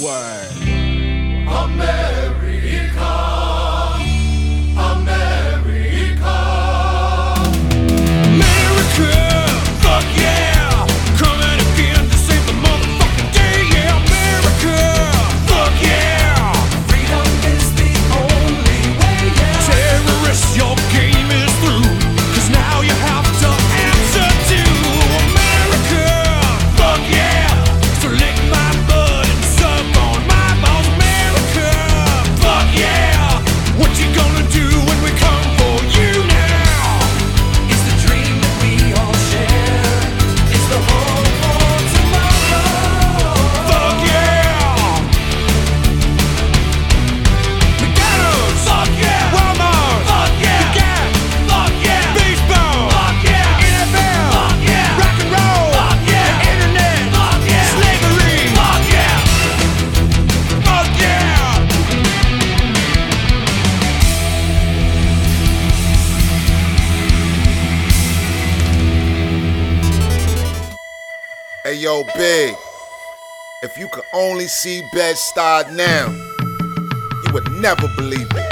Word. America, You could only see Bed-Stuy now, you would never believe it.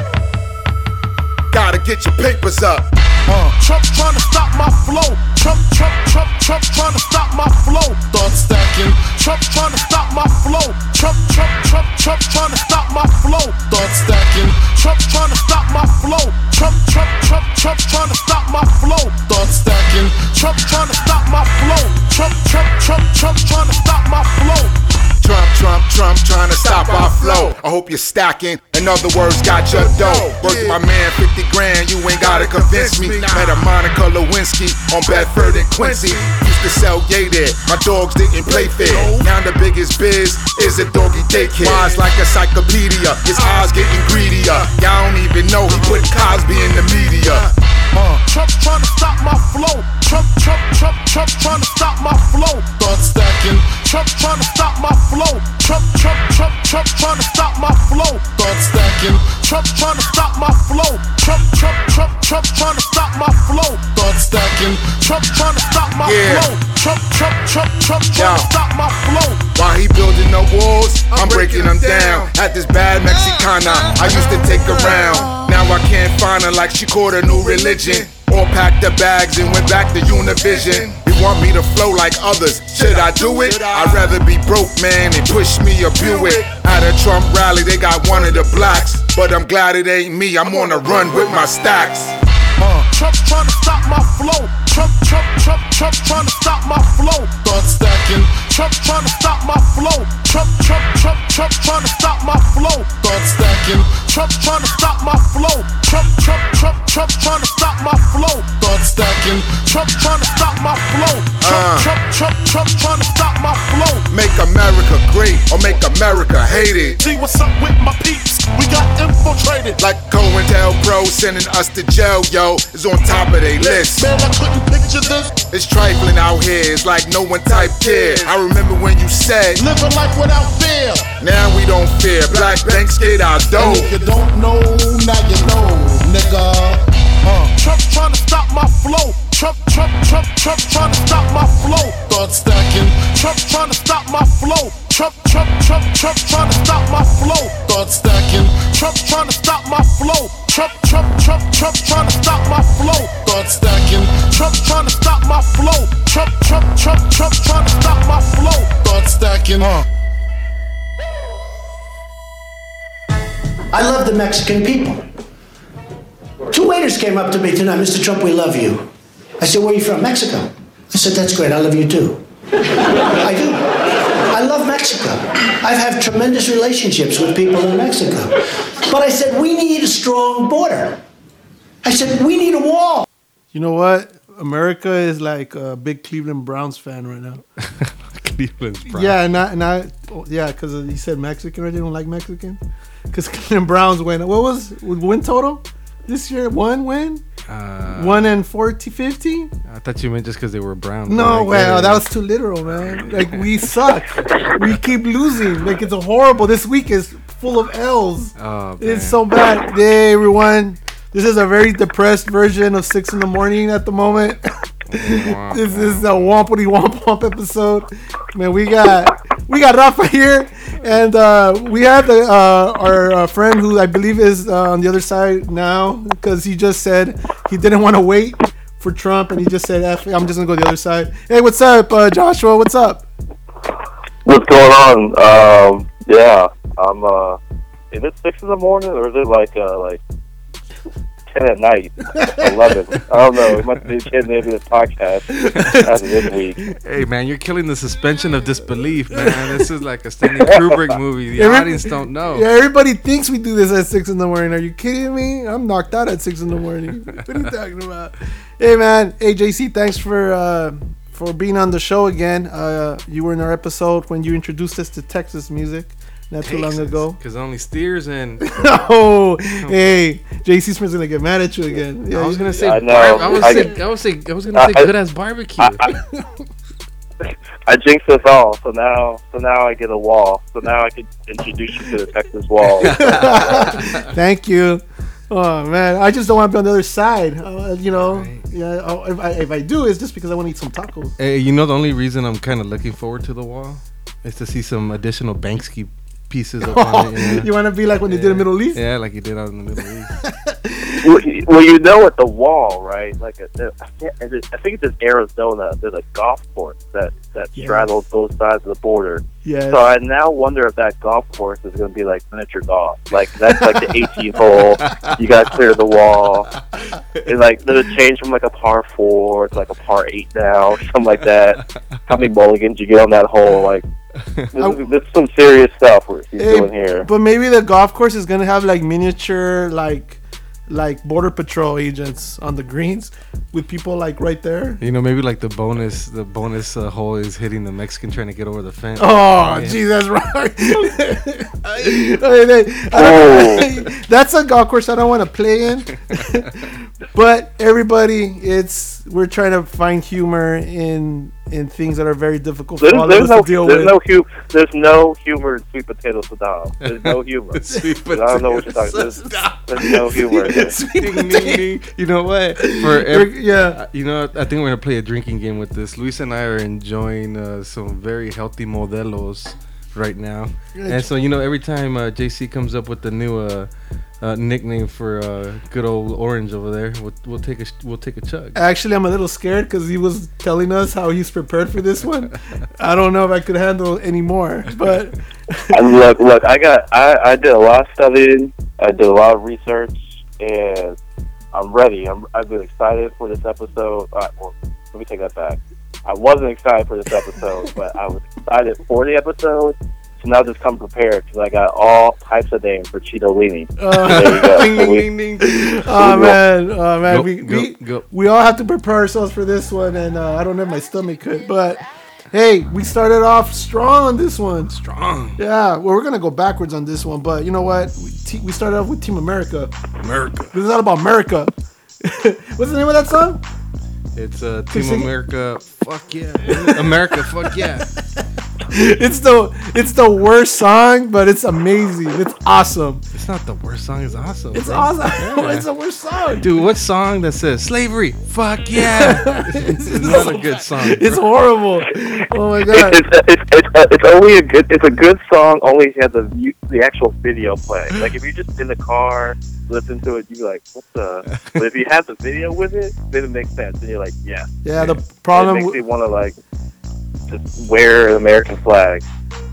Gotta get your papers up. Uh, Trump trying to stop my flow. Trump, Trump, Trump, Trump trying to stop my flow. Thought stacking. Trump trying to stop my flow. Trump, Trump, Trump, Trump trying to stop my flow. Thought stacking. Trump trying to stop my flow. Trump, Trump, Trump, Trump trying to stop my flow. Thought stacking. Trump trying to stop my flow. Trump, Trump, Trump, Trump trying to stop my flow. Trump, Trump, Trump trying to stop our flow. I hope you're stacking. In other words, got your dough. Working my man 50 grand, you ain't gotta convince me. Met a Monica Lewinsky on Bedford and Quincy. Used to sell yay there. My dogs didn't play fair. Now the biggest biz is a doggy daycare. Wise like a encyclopedia. His eyes getting greedier. Y'all don't even know he put Cosby in the media. Uh, Trump trying to stop my flow. Trump, Trump, Trump, Trump trying to stop my flow. Thought stacking. Trump trying to stop my flow. Trump, Trump, Trump, Trump trying to stop my flow. Thought stacking. Trump trying to stop my flow. Trump, Trump, Trump, Trump trying to stop my flow. Thought stacking. Trump trying to stop my flow. Trump, Trump, Trump, Trump trying to stop my flow. While he building the walls, I'm breaking them down. At this bad Mexicana, I used to take her round. Now I can't find her like she caught a new religion. Or packed the bags and went back to Univision. You want me to flow like others? Should I do it? I'd rather be broke, man, and push me a Buick. At a Trump rally, they got one of the blacks. But I'm glad it ain't me, I'm on a run with my stacks. Uh, Trump trying to stop my flow. Trump, Trump, Trump, Trump trying to stop my flow. Thought stacking. Trump trying to stop my flow. Trump, Trump, Trump, Trump trying to stop my flow. Thought stacking. Trump trying to stop trying to stop my flow. Trump, Uh. Trump, Trump, Trump trying to stop my flow. Make America great or make America hate it. See what's up with my peeps? We got infiltrated. Like COINTELPRO sending us to jail, yo, is on top of their list. Man, I couldn't picture this. It's trifling out here, it's like no one type care. I remember when you said, Living life without fear. now we don't fear. Black banks get our And dough. if you don't know, now you know, nigga. Uh. Trump trying to stop my flow. Trump, Trump, Trump, Trump trying to stop my flow. Thought stacking. Trump trying to stop my flow. Trump, Trump, Trump, Trump trying to stop my flow. Thought stacking. Trump trying to stop my flow. Trump, Trump, Trump, Trump trying to stop my flow. Thought stacking. Trump trying to stop my flow. Trump, Trump, Trump, Trump trying to stop my flow. Thought stacking. Uh. I love the Mexican people. Two waiters came up to me tonight, Mr. Trump, we love you. I said, where are you from? Mexico. I said, that's great, I love you too. I do. I love Mexico. I've had tremendous relationships with people in Mexico. But I said, we need a strong border. I said, we need a wall. You know what? America is like a big Cleveland Browns fan right now. Cleveland Browns. Yeah, and I, and I oh, yeah, because he said Mexican. Right? They don't like Mexican. Because Cleveland Browns win. What was win total this year? One win, Uh, one and 40, 50? I thought you meant just because they were brown. No, Like, well, that was too literal, man. Like we suck. we keep losing. Like it's a horrible. This week is full of L's. Oh, It's so bad. Hey, everyone. This is a very depressed version of Six in the Morning at the moment. this is a wompity womp womp episode. Man, we got we got Rafa here, and uh, we had the, uh, our uh, friend who I believe is uh, on the other side now because he just said he didn't want to wait for Trump, and he just said, F, "I'm just gonna go the other side." Hey, what's up, uh, Joshua? What's up? What's going on? Um, yeah, I'm. Uh, is it six in the morning or is it like uh, like ten at night? Eleven. I don't know. It must be getting into the podcast after this week. Hey man, you're killing the suspension of disbelief, man. This is like a Stanley Kubrick movie. The Every- audience don't know. Yeah, everybody thinks we do this at six in the morning. Are you kidding me? I'm knocked out at six in the morning. what are you talking about? Hey man, hey JC, thanks for uh, for being on the show again. Uh, you were in our episode when you introduced us to Texas music not too long ago. Because only steers and oh, hey, JC Smith's gonna get mad at you again. Yeah, I was gonna say, I know. bar- I was I say, I was say, I was gonna say I- good as barbecue. I jinxed us all, so now so now I get a wall. So now I can introduce you to the Texas wall. Thank you. Oh man, I just don't want to be on the other side. Uh, you know, yeah. oh, If I, if I do, it's just because I want to eat some tacos. hey, you know the only reason I'm kind of looking forward to the wall is to see some additional Banksy pieces up on it. Oh, yeah. You want to be like when they did in Middle East? Yeah, like you did out in the Middle East. well, you- well, you know at the wall, right? Like a, I, I think it's in Arizona. There's a golf course that that Yes. straddles both sides of the border. Yeah. So I now wonder if that golf course is going to be like miniature golf. Like that's like the 18th hole. You got to clear the wall. And like does it change from like a par four to like a par eight now, something like that? How many mulligans you get on that hole? Like this is, this is some serious stuff we're Hey, doing here. But maybe the golf course is gonna have like miniature like like border patrol agents on the greens with people like right there. You know, maybe like the bonus, the bonus uh, hole is hitting the Mexican trying to get over the fence. Oh, Yeah. geez, that's right. Hey, hey, I don't- that's a golf course I don't want to play in. but everybody, it's we're trying to find humor in in things that are very difficult for There's, all of us no to deal there's with. no hu- there's no humor in sweet potato Saddam. There's no humor. Sweet I don't know what you're talking. about. There's, there's no humor. In it. Ding, ding, ding. You know what? For We're- yeah. you know, I think we're gonna play a drinking game with this. Luis and I are enjoying uh, some very healthy modelos right now, and so you know, every time uh, JC comes up with the new uh, uh, nickname for uh, good old orange over there, we'll, we'll take a sh- we'll take a chug. Actually, I'm a little scared because he was telling us how he's prepared for this one. I don't know if I could handle any more, but look, look, I got, I, I did a lot of studying. I did a lot of research, and I'm ready. I'm, I've been excited for this episode. All right, well, let me take that back. I wasn't excited for this episode, but I was excited for the episode. So now just come prepared because I got all types of names for Cheetolini. uh, There you go. ding, So ding, we- ding, ding, ding. oh man, oh man, Go, we, go, we, go. we all have to prepare ourselves for this one, and uh, I don't know if my stomach could, but hey, we started off strong on this one. Strong Yeah, well, we're gonna go backwards on this one, but you know what? We, te- we started off with Team America. America. This is all about America. What's the name of that song? It's uh, Team sing it. America. Fuck yeah, America. Fuck yeah. It's the it's the worst song, but it's amazing. It's awesome. It's not the worst song. It's awesome. It's bro. awesome. Yeah. it's the worst song. Dude, what song that says slavery? Fuck yeah! it's not a good song. It's horrible. Oh my god. It's, it's, it's, uh, it's only a good it's a good song only if you have the the actual video play. Like if you're just in the car listen to it, you be like, what the? But if you have the video with it, then it makes sense, and you're like, yeah. Yeah, the It problem. makes with me want to like just wear an American flag.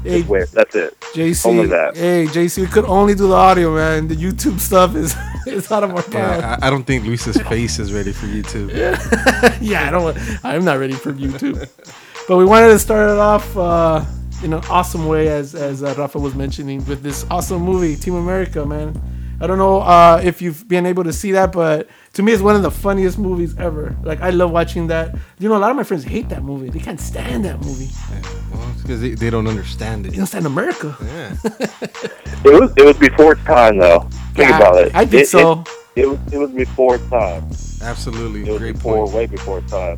Hey, Just wear. That's it. JC, Only that. hey JC, we could only do the audio, man. The YouTube stuff is is out of our power. Yeah, I, I don't think Luis's face is ready for YouTube. yeah, yeah I don't. want- I'm not ready for YouTube. but we wanted to start it off uh, in an awesome way, as as uh, Rafa was mentioning, with this awesome movie, Team America. Man, I don't know uh, if you've been able to see that, but to me, it's one of the funniest movies ever. Like I love watching that. You know, a lot of my friends hate that movie. They can't stand that movie. Well, it's because they, they don't understand They it. don't stand America. Yeah. It was it was before its time though. Think Yeah, about it. I think It- so. It, it was it was before its time. Absolutely. It was Great before, point. way before its time.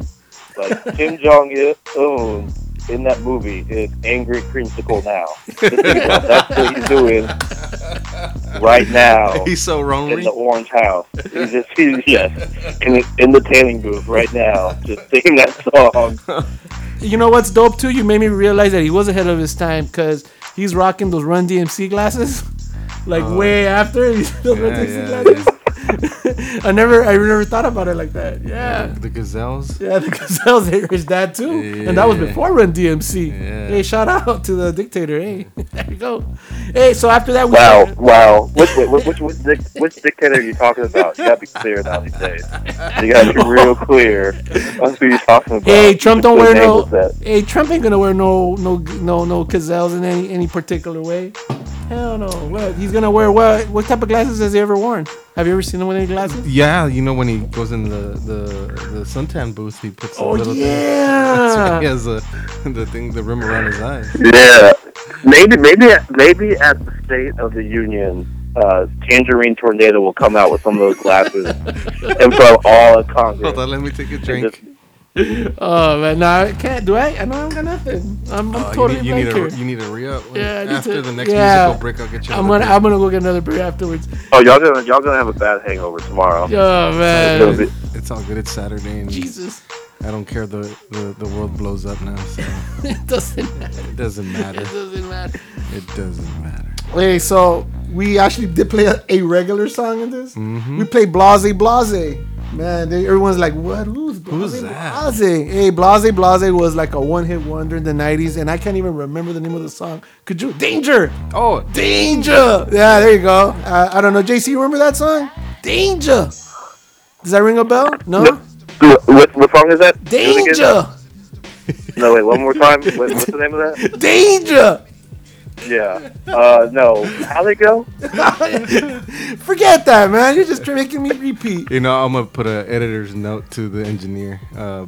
Like Kim Jong Un in that movie is angry creamsicle now. Just think about That's what he's doing right now He's so in the Orange House. He's just he's yes in the, in the tanning booth right now, just singing that song. you know what's dope too? You made me realize that he was ahead of his time because he's rocking those Run DMC glasses, like oh. way after he's those Run Oh. Yeah, DMC yeah, glasses. I never, I never thought about it like that. Yeah. The gazelles. Yeah, the Gazelles they his dad too, and that was before Run DMC. Yeah. Hey, shout out to the dictator. Hey, there you go. Hey, so after that, we Wow, wow. Which, which, which, which, dic- which dictator are you talking about? You gotta be clear now these days. You gotta be real clear on who you're talking about. Hey, Trump don't wear no. was that? Hey, Trump ain't gonna wear no no no no gazelles in any any particular way. Hell no. What? He's gonna wear what? What type of glasses has he ever worn? Have you ever seen him with any glasses? Yeah, you know when he goes in the the, the suntan booth, he puts a Oh little thing. yeah. He has a, the thing, the rim around his eyes. Yeah, maybe, maybe, maybe at the State of the Union, uh, Tangerine Tornado will come out with some of those glasses in front of all of Congress. Hold on, let me take a And drink. Just- Oh man, nah, I can't. Do I? I know I don't got nothing. I'm, I'm Oh, totally you, need, you, need here. a, you need a re-up. Yeah, After to- the next yeah. musical break, I'll get you I'm gonna I'm gonna go get another beer afterwards. Oh, y'all gonna y'all gonna have a bad hangover tomorrow. Oh man, be- beer. It's all good. It's Saturday, and Jesus, I don't care. The, the the world blows up now, so it doesn't matter. it doesn't matter. It doesn't matter. It doesn't matter. Hey, so we actually did play a, a regular song in this. Mm-hmm. We played Blahzay Blahzay. Man, they, everyone's like, "What? Who's Blahzay Who's that? Blahzay?" Hey, Blahzay Blahzay was like a one-hit wonder in the '90s, and I can't even remember the name of the song. Could you? Danger, Oh, Danger. Yeah, there you go. Uh, I don't know, JC, you remember that song? Danger. Does that ring a bell? No. What, what, what song is that? Do it. Danger. No, wait, one more time. What, what's the name of that? Danger. Yeah. Uh, no. How they go? Forget that, man. You're just making me repeat. you know, I'm gonna put an editor's note to the engineer. Uh,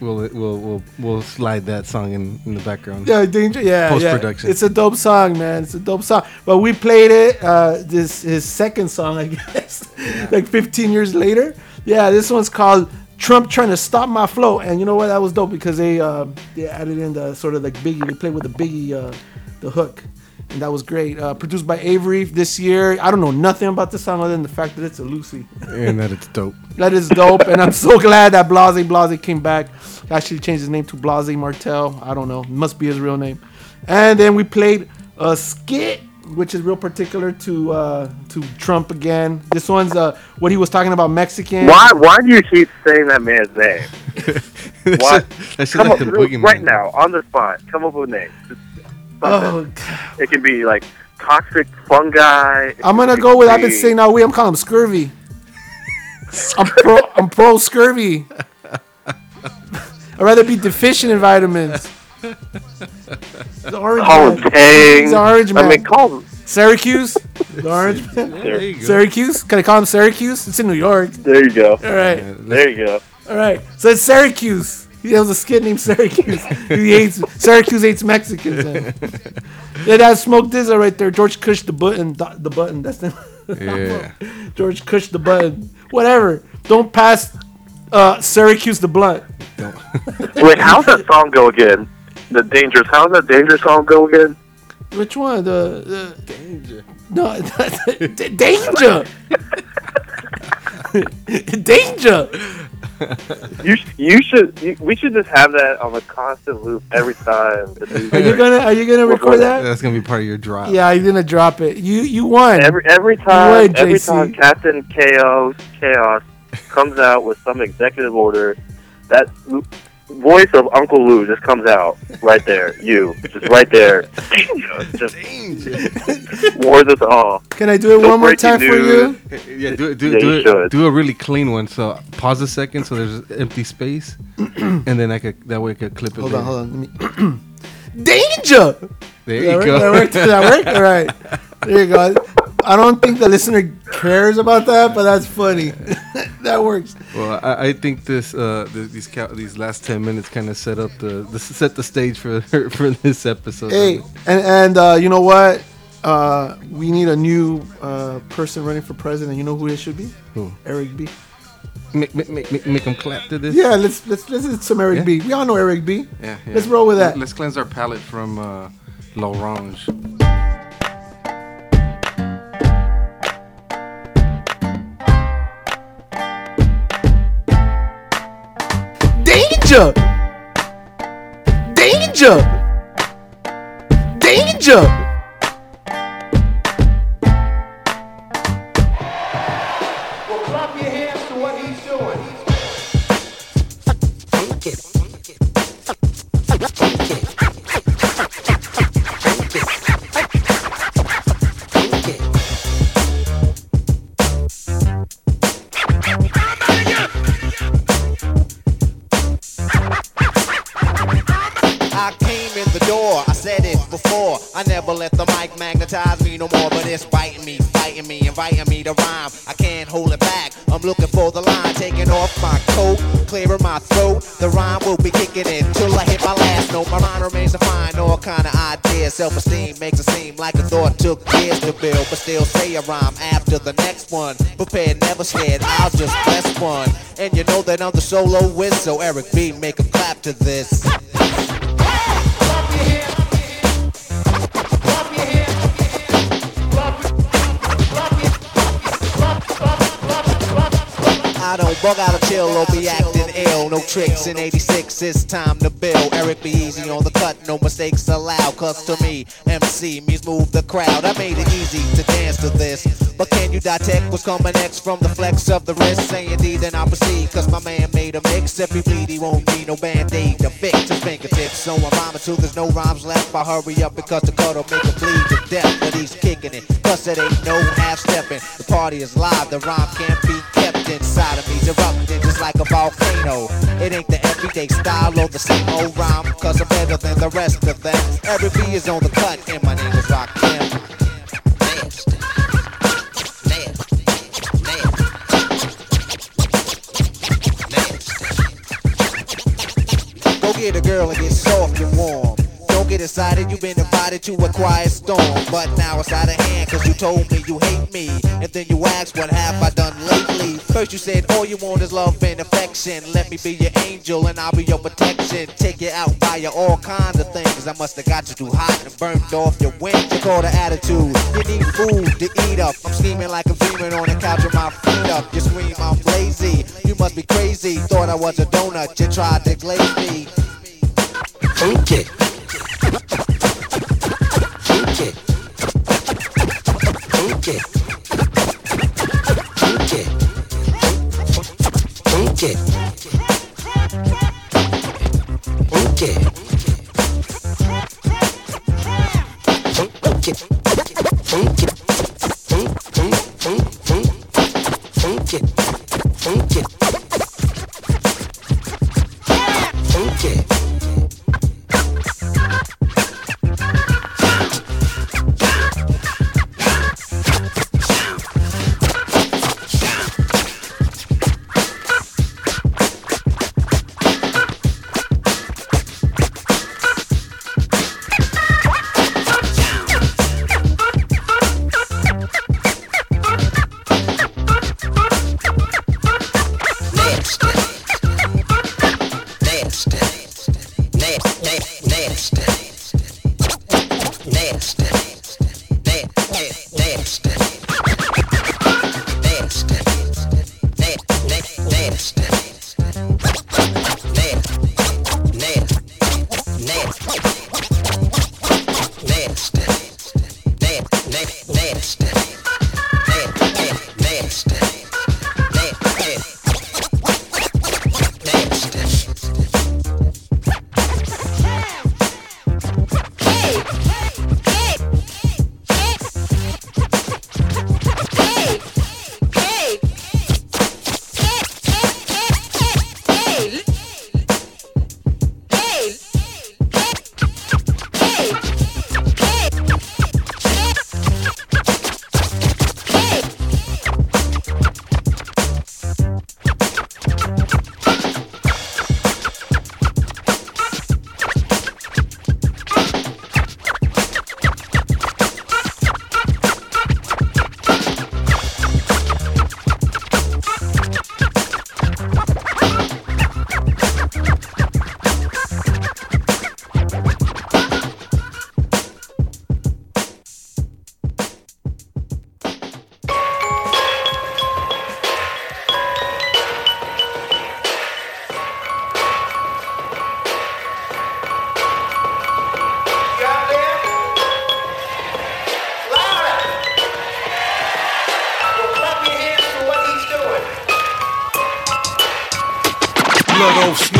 we'll we'll we'll we'll slide that song in, in the background. Yeah, danger. Yeah, Post-production. Yeah. It's a dope song, man. It's a dope song. But we played it. Uh, this his second song, I guess, like 15 years later. Yeah, this one's called Trump trying to stop my flow. And you know what? That was dope because they uh, they added in the sort of like Biggie. They played with the Biggie uh, the hook. And that was great. Uh, produced by Avery this year. I don't know nothing about the song other than the fact that it's a Lucy. and that it's dope. That is dope, and I'm so glad that Blahzay Blahzay came back. Actually changed his name to Blase Martel. I don't know, must be his real name. And then we played a skit, which is real particular to uh, to Trump again. This one's uh, what he was talking about Mexican. Why? Why do you keep saying that man's name? What? That's Come like up the boogeyman. right now on the spot. Come up with a name. Just something. Oh, God. It can be like toxic fungi. It I'm gonna go with. I've been saying all We I'm calling him scurvy. I'm pro. I'm pro scurvy. I'd rather be deficient in vitamins. The orange Call man. him Tang. He's orange man. I mean, call him. Syracuse, the orange man. There you go. Syracuse. Can I call him Syracuse? It's in New York. There you go. All right, There you go. all right. So it's Syracuse. He has a skid named Syracuse. he hates Syracuse hates Mexicans. Man. yeah, that's Smoke DZA right there. George Kush the button. The button. That's the Yeah. George Kush the button. Whatever. Don't pass uh, Syracuse the blunt. Wait, how's that song go again? The dangerous. How's that dangerous song go again? Which one? The, the danger. No, d- danger. danger. You you should. You, we should just have that on a constant loop every time. Are you gonna Are you gonna record that? That's gonna be part of your drop. Yeah, you're gonna drop it. You you won. Every every would, time, every JC. time Captain Chaos Chaos comes out with some executive order, that l- voice of Uncle Lou just comes out right there. You just right there, just warns us all. Can I do it No one more breaking time for you? Yeah, do it. Do, Yeah, do you it. Do a really clean one. So pause a second, so there's empty space, and then I could that way I could clip it. Hold on, hold on. Let me. Danger. There That you work? go. That work? Does that work? All right. There you go. I don't think the listener cares about that, but that's funny. that works. Well, I, I think this uh th- these ca- these last ten minutes kind of set up the, the set the stage for for this episode. Hey, and and uh, you know what? Uh, we need a new uh, person running for president. You know who it should be? Who? Eric B. make make make, make, them clap to this. Yeah, let's let's let's do some Eric Yeah. B. We all know Eric B. yeah, yeah. Let's roll with that. Let's cleanse our palate from uh, L'Orange. Danger. Danger! Danger! Solo whiz, so Eric B, make a clap to this. I don't bug out of chill or be acting ill. No tricks in 86, it's time to build. Eric B easy on the cut, no mistakes allowed. Cause to me, MC means move the crowd. I made it easy to dance to this. But you detect what's coming next from the flex of the wrist? Say indeed, then I'll proceed. Cause my man made a mix. If he bleed, he won't need no band aid to fix his fingertips. So I'm rhyming too, there's no rhymes left. I hurry up because the cut'll make him bleed to death. But he's kicking it, cause it ain't no half stepping. The party is live, the rhyme can't be kept inside of me. Erupting just like a volcano. It ain't the everyday style or the same old rhyme. Cause I'm better than the rest of them. Eric B is on the cut, and my name is Rock Go get a girl and get soft and warm. Don't get excited, you've been invited to a quiet storm. But now it's out of hand, cause you told me you hate me. And then you asked, what have I done lately? First you said, all you want is love and affection. Let me be your angel and I'll be your protection. Take you out, buy you all kinds of things. I must have got you too hot and burnt off your wings. You call the attitude, you need food to eat up. I'm scheming like a demon on the couch with my feet up. You scream, I'm lazy. You must be crazy. Thought I was a donut, you tried to glaze me. Okay. Okay.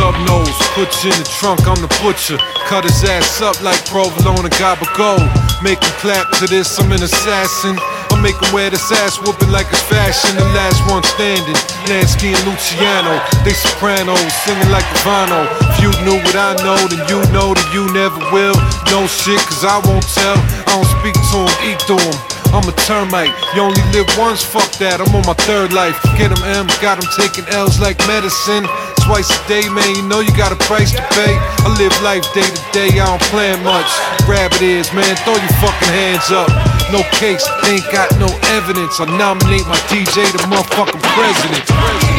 Snub nose, put you in the trunk, I'm the butcher. Cut his ass up like provolone and gabagool. Make him clap to this, I'm an assassin. I make him wear this ass whooping like it's fashion. The last one standing, Lansky and Luciano. They sopranos, singing like Ivano. If you knew what I know, then you know that you never will. No shit, cause I won't tell. I don't speak to him, eat to him. I'm a termite. You only live once, fuck that. I'm on my third life. Get him M, got him taking L's like medicine. Twice a day, man, you know you got a price to pay. I live life day to day, I don't plan much. Rabbit it is, man, throw your fucking hands up. No case, ain't got no evidence. I nominate my DJ the motherfucking president.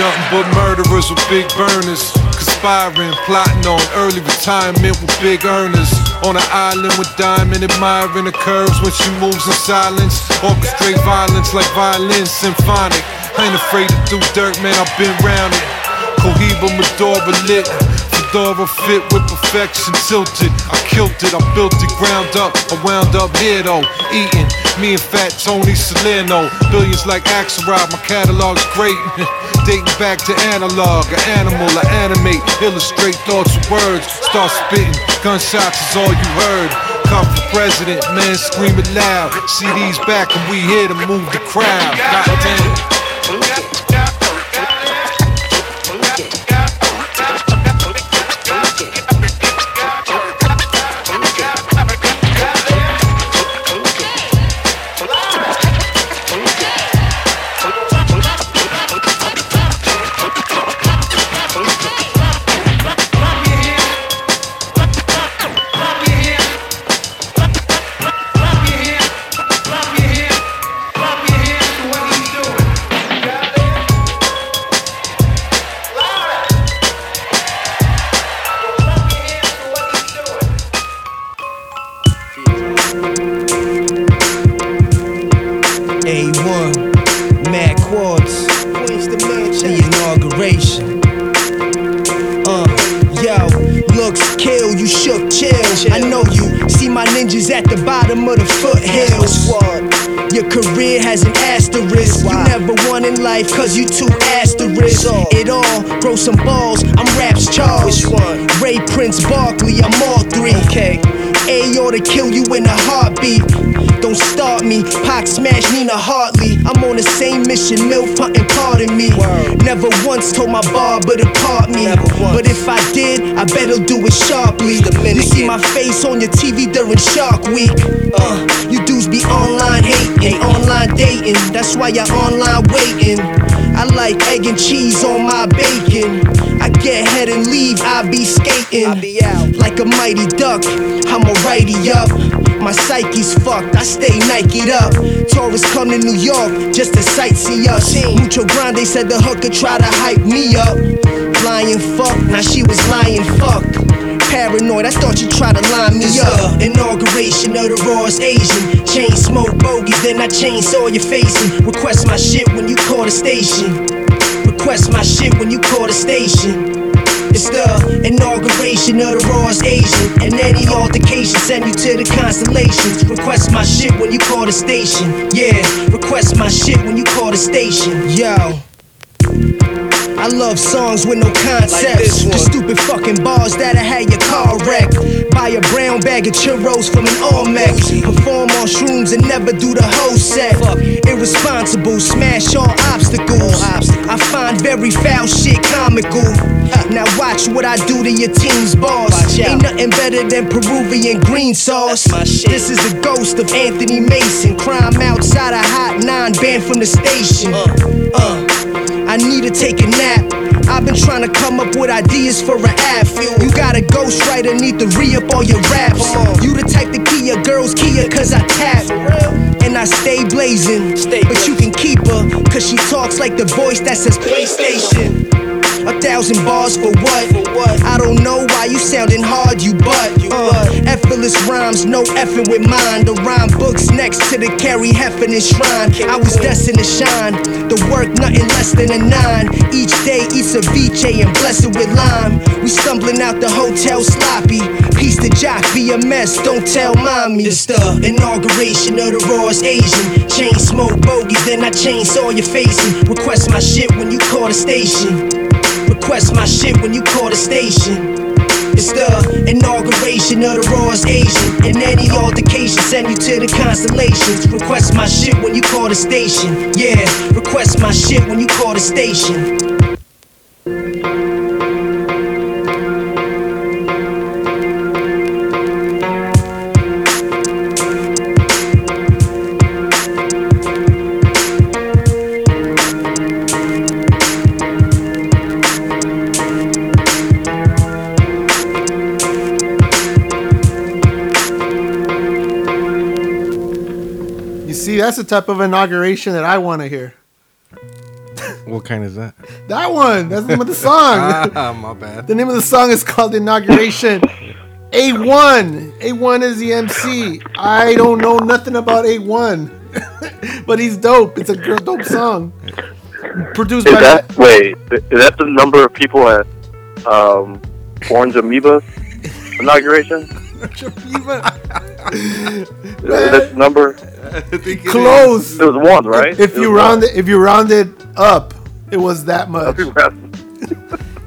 Nothing but murderers with big burners. Conspiring, plotting on early retirement with big earners. On an island with diamond, admiring the curves when she moves in silence. Orchestrate violence like violin symphonic. I ain't afraid to do dirt, man, I've been round it. Cohiba Maduro lit. Fedora fit with perfection tilted. I killed it, I built it ground up. I wound up here though, eating. Me and Fat Tony Salerno. Billions like Axelrod, my catalog's great. Dating back to analog, an animal, I animate. Illustrate thoughts with words. Start spitting, gunshots is all you heard. Come for president, man, scream it loud. CDs back and we here to move the crowd. Goddamn. Hartley. I'm on the same mission, MILF hunting, pardon me. Never once told my barber to part me. But if I did, I better do it sharply. You see my face on your TV during Shark Week. Uh, you dudes be online hating, online dating. That's why you're online waiting. I like egg and cheese on my bacon. I get head and leave, I be skating. I be out like a mighty duck. I'm a righty up. My psyche's fucked, I stay Nike'd up. Tourists come to New York just to sightsee us. Mucho Grande said the hooker try to hype me up. Lying fuck, now she was lying fuck. Paranoid, I thought you tried to line me up. Inauguration of the rawest Asian. Chain smoke bogeys, then I chainsaw your facing. Request my shit when you call the station. Request my shit when you call the station. It's the inauguration of the rawest Asian. And any altercation send you to the constellations. Request my shit when you call the station. Yeah, request my shit when you call the station. Yo. I love songs with no concepts. the stupid fucking bars that'll have your car wrecked. Buy a brown bag of churros from an Olmec. Perform on shrooms and never do the whole set. Irresponsible, smash all obstacles. I find very foul shit comical. Now watch what I do to your team's boss. Ain't nothing better than Peruvian green sauce. This is the ghost of Anthony Mason. Crime outside a hot nine banned from the station. Uh. I need to take a nap. I've been trying to come up with ideas for an app. You got a ghostwriter, need to re up all your raps. You the type to key your girl's Kia, cause I tap. And I stay blazing. But you can keep her, cause she talks like the voice that says PlayStation. A thousand bars for what? I don't know why you sounding hard, you butt. Uh, effortless rhymes, no effing with mine. The rhyme books next to the Carrie Heffernan shrine. I was destined to shine. The work, nothing less than a nine. Each day, eat ceviche and bless it with lime. We stumbling out the hotel sloppy. Piece the jock, be a mess, don't tell mommy. It's the inauguration of the rawest Asian. Chain smoke bogeys, then I chainsaw your facing. Request my shit when you call the station. Request my shit when you call the station. It's the inauguration of the rawest Asian. And any altercation, send you to the constellations. Request my shit when you call the station. Yeah, request my shit when you call the station. That's the type of inauguration that I want to hear. What kind is that? That one. That's the name of the song. ah, my bad. the name of the song is called Inauguration. A1. A1 is the MC. I don't know nothing about A1, but he's dope. It's a dope song. Produced Is by that wait? Is that the number of people at um, Orange Amoeba inauguration? Is that the number? close. It was one, right? If It you round one. it, if you round it up, it was that much.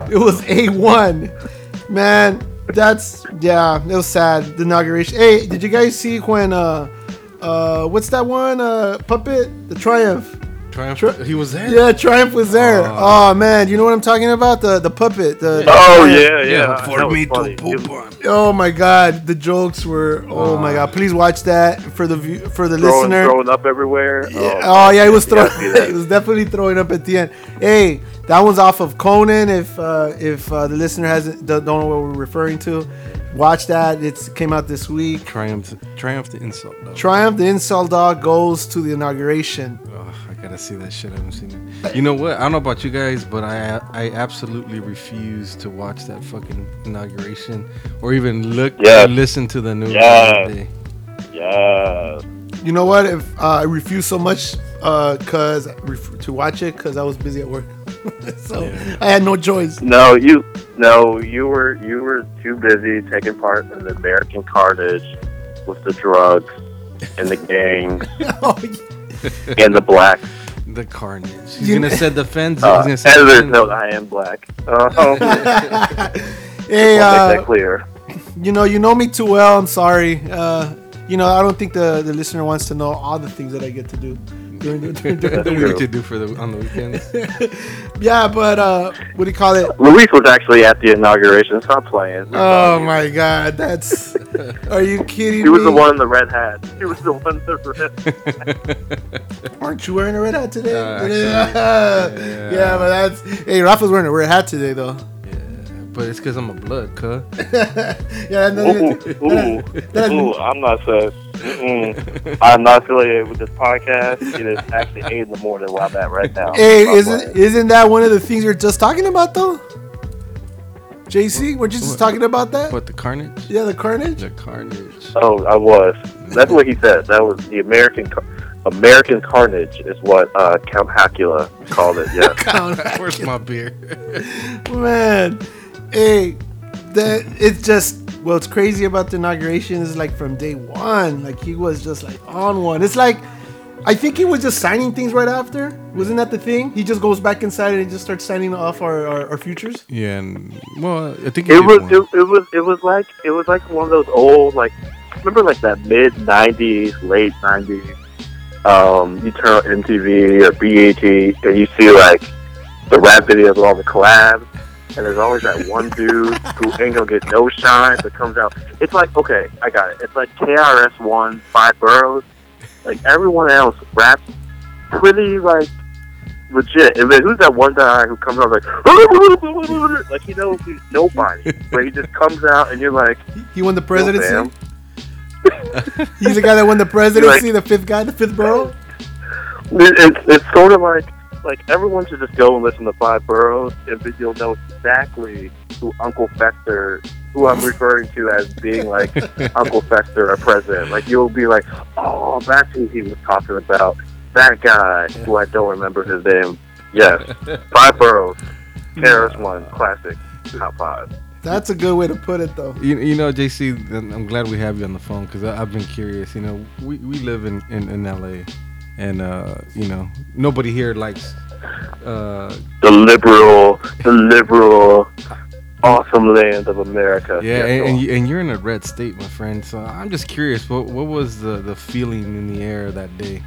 It was A1. Man, that's yeah, it was sad. The inauguration. Hey, did you guys see when uh uh what's that one? Uh puppet? The Triumph. Triumph. he was there. Yeah, Triumph was there. Oh. man, you know what I'm talking about? The the puppet. The Oh yeah, yeah. For That was me to poop on. Oh my god, the jokes were oh my god. Please watch that for the view, for the Throwing, listener. throwing up everywhere. Yeah. Oh, Oh, yeah, he was throwing. he was definitely throwing up at the end. Hey, that one's off of Conan. If uh, if uh, the listener hasn't don't know what we're referring to, watch that. It's came out this week. Triumph. Triumph the insult. Though. Triumph the Insult Dog goes to the inauguration. I gotta see that shit. I haven't seen it. You know what? I don't know about you guys, but I I absolutely refuse to watch that fucking inauguration or even look Yeah. or listen to the news. Yeah. Yeah. You know what? If uh, I refuse so much uh, cause ref- to watch it because I was busy at work, so I had no choice. No, you no, you were you were too busy taking part in the American carnage with the drugs and the gangs Oh, and the black. The carnage. He's You- gonna set the fence. Uh, he's gonna set the fence. note: I am black. Uh, Hey, uh, make that clear. you know, you know me too well. I'm sorry. Uh, you know, I don't think the, the listener wants to know all the things that I get to do during the, during, during the What week. you do for the on the weekends? Yeah, but uh, what do you call it? Luis was actually at the inauguration. Stop playing. Oh my God, that's. Are you kidding He was me? the one in the red hat. He was the one in the red. Aren't you wearing a red hat today? Uh, actually, yeah. yeah. but that's. Hey, Rafa's wearing a red hat today, though. But it's because I'm a blood, cuh. Yeah, no, Ooh, ooh, ooh, I'm not sus. Mm-mm. I'm not affiliated with this podcast. It is actually eight in the morning where I'm at right now. Hey, Stop isn't playing. isn't that one of the things you're just talking about though? JC, weren't you just talking about that? What the carnage? Yeah, the carnage. The carnage. Oh, I was. That's what he said. That was the American Car- American Carnage is what uh, Count Hacula called it. Yeah. Count Where's my beer? Man, hey, that it's just what's crazy about the inauguration is like from day one, like he was just like on one. It's like I think he was just signing things right after. Wasn't that the thing? He just goes back inside and he just starts signing off our, our, our futures. Yeah, and well, I think he it was it, it was it was like it was like one of those old like remember like that mid '90s, late '90s. Um, you turn on MTV or BET and you see like the rap videos of all the collabs, and there's always that one dude who ain't gonna get no shine but comes out. It's like okay, I got it. It's like KRS One, Five Boroughs. Like everyone else raps pretty like legit. And then who's that one guy who comes out like like he knows he's nobody, but he just comes out and you're like, He won the presidency. fam." He's the guy that won the presidency, the fifth guy, the fifth borough. It- It's it's sort of like like everyone should just go and listen to Five Boroughs, and then you'll know exactly who Uncle Fester, who I'm referring to as being like Uncle Fester, our president. Like you'll be like, oh, that's who he was talking about. That guy, who I don't remember his name. Yes, Five Boroughs, KRS One, classic, top five. That's a good way to put it, though. You, you know, JC, I'm glad we have you on the phone because I've been curious. You know, we, we live in, in, in LA, and, uh, you know, nobody here likes. Uh, The liberal, the liberal, awesome land of America. yeah, Yes, and, and, you, and you're in a red state, my friend. So I'm just curious, what, what was the, the feeling in the air that day?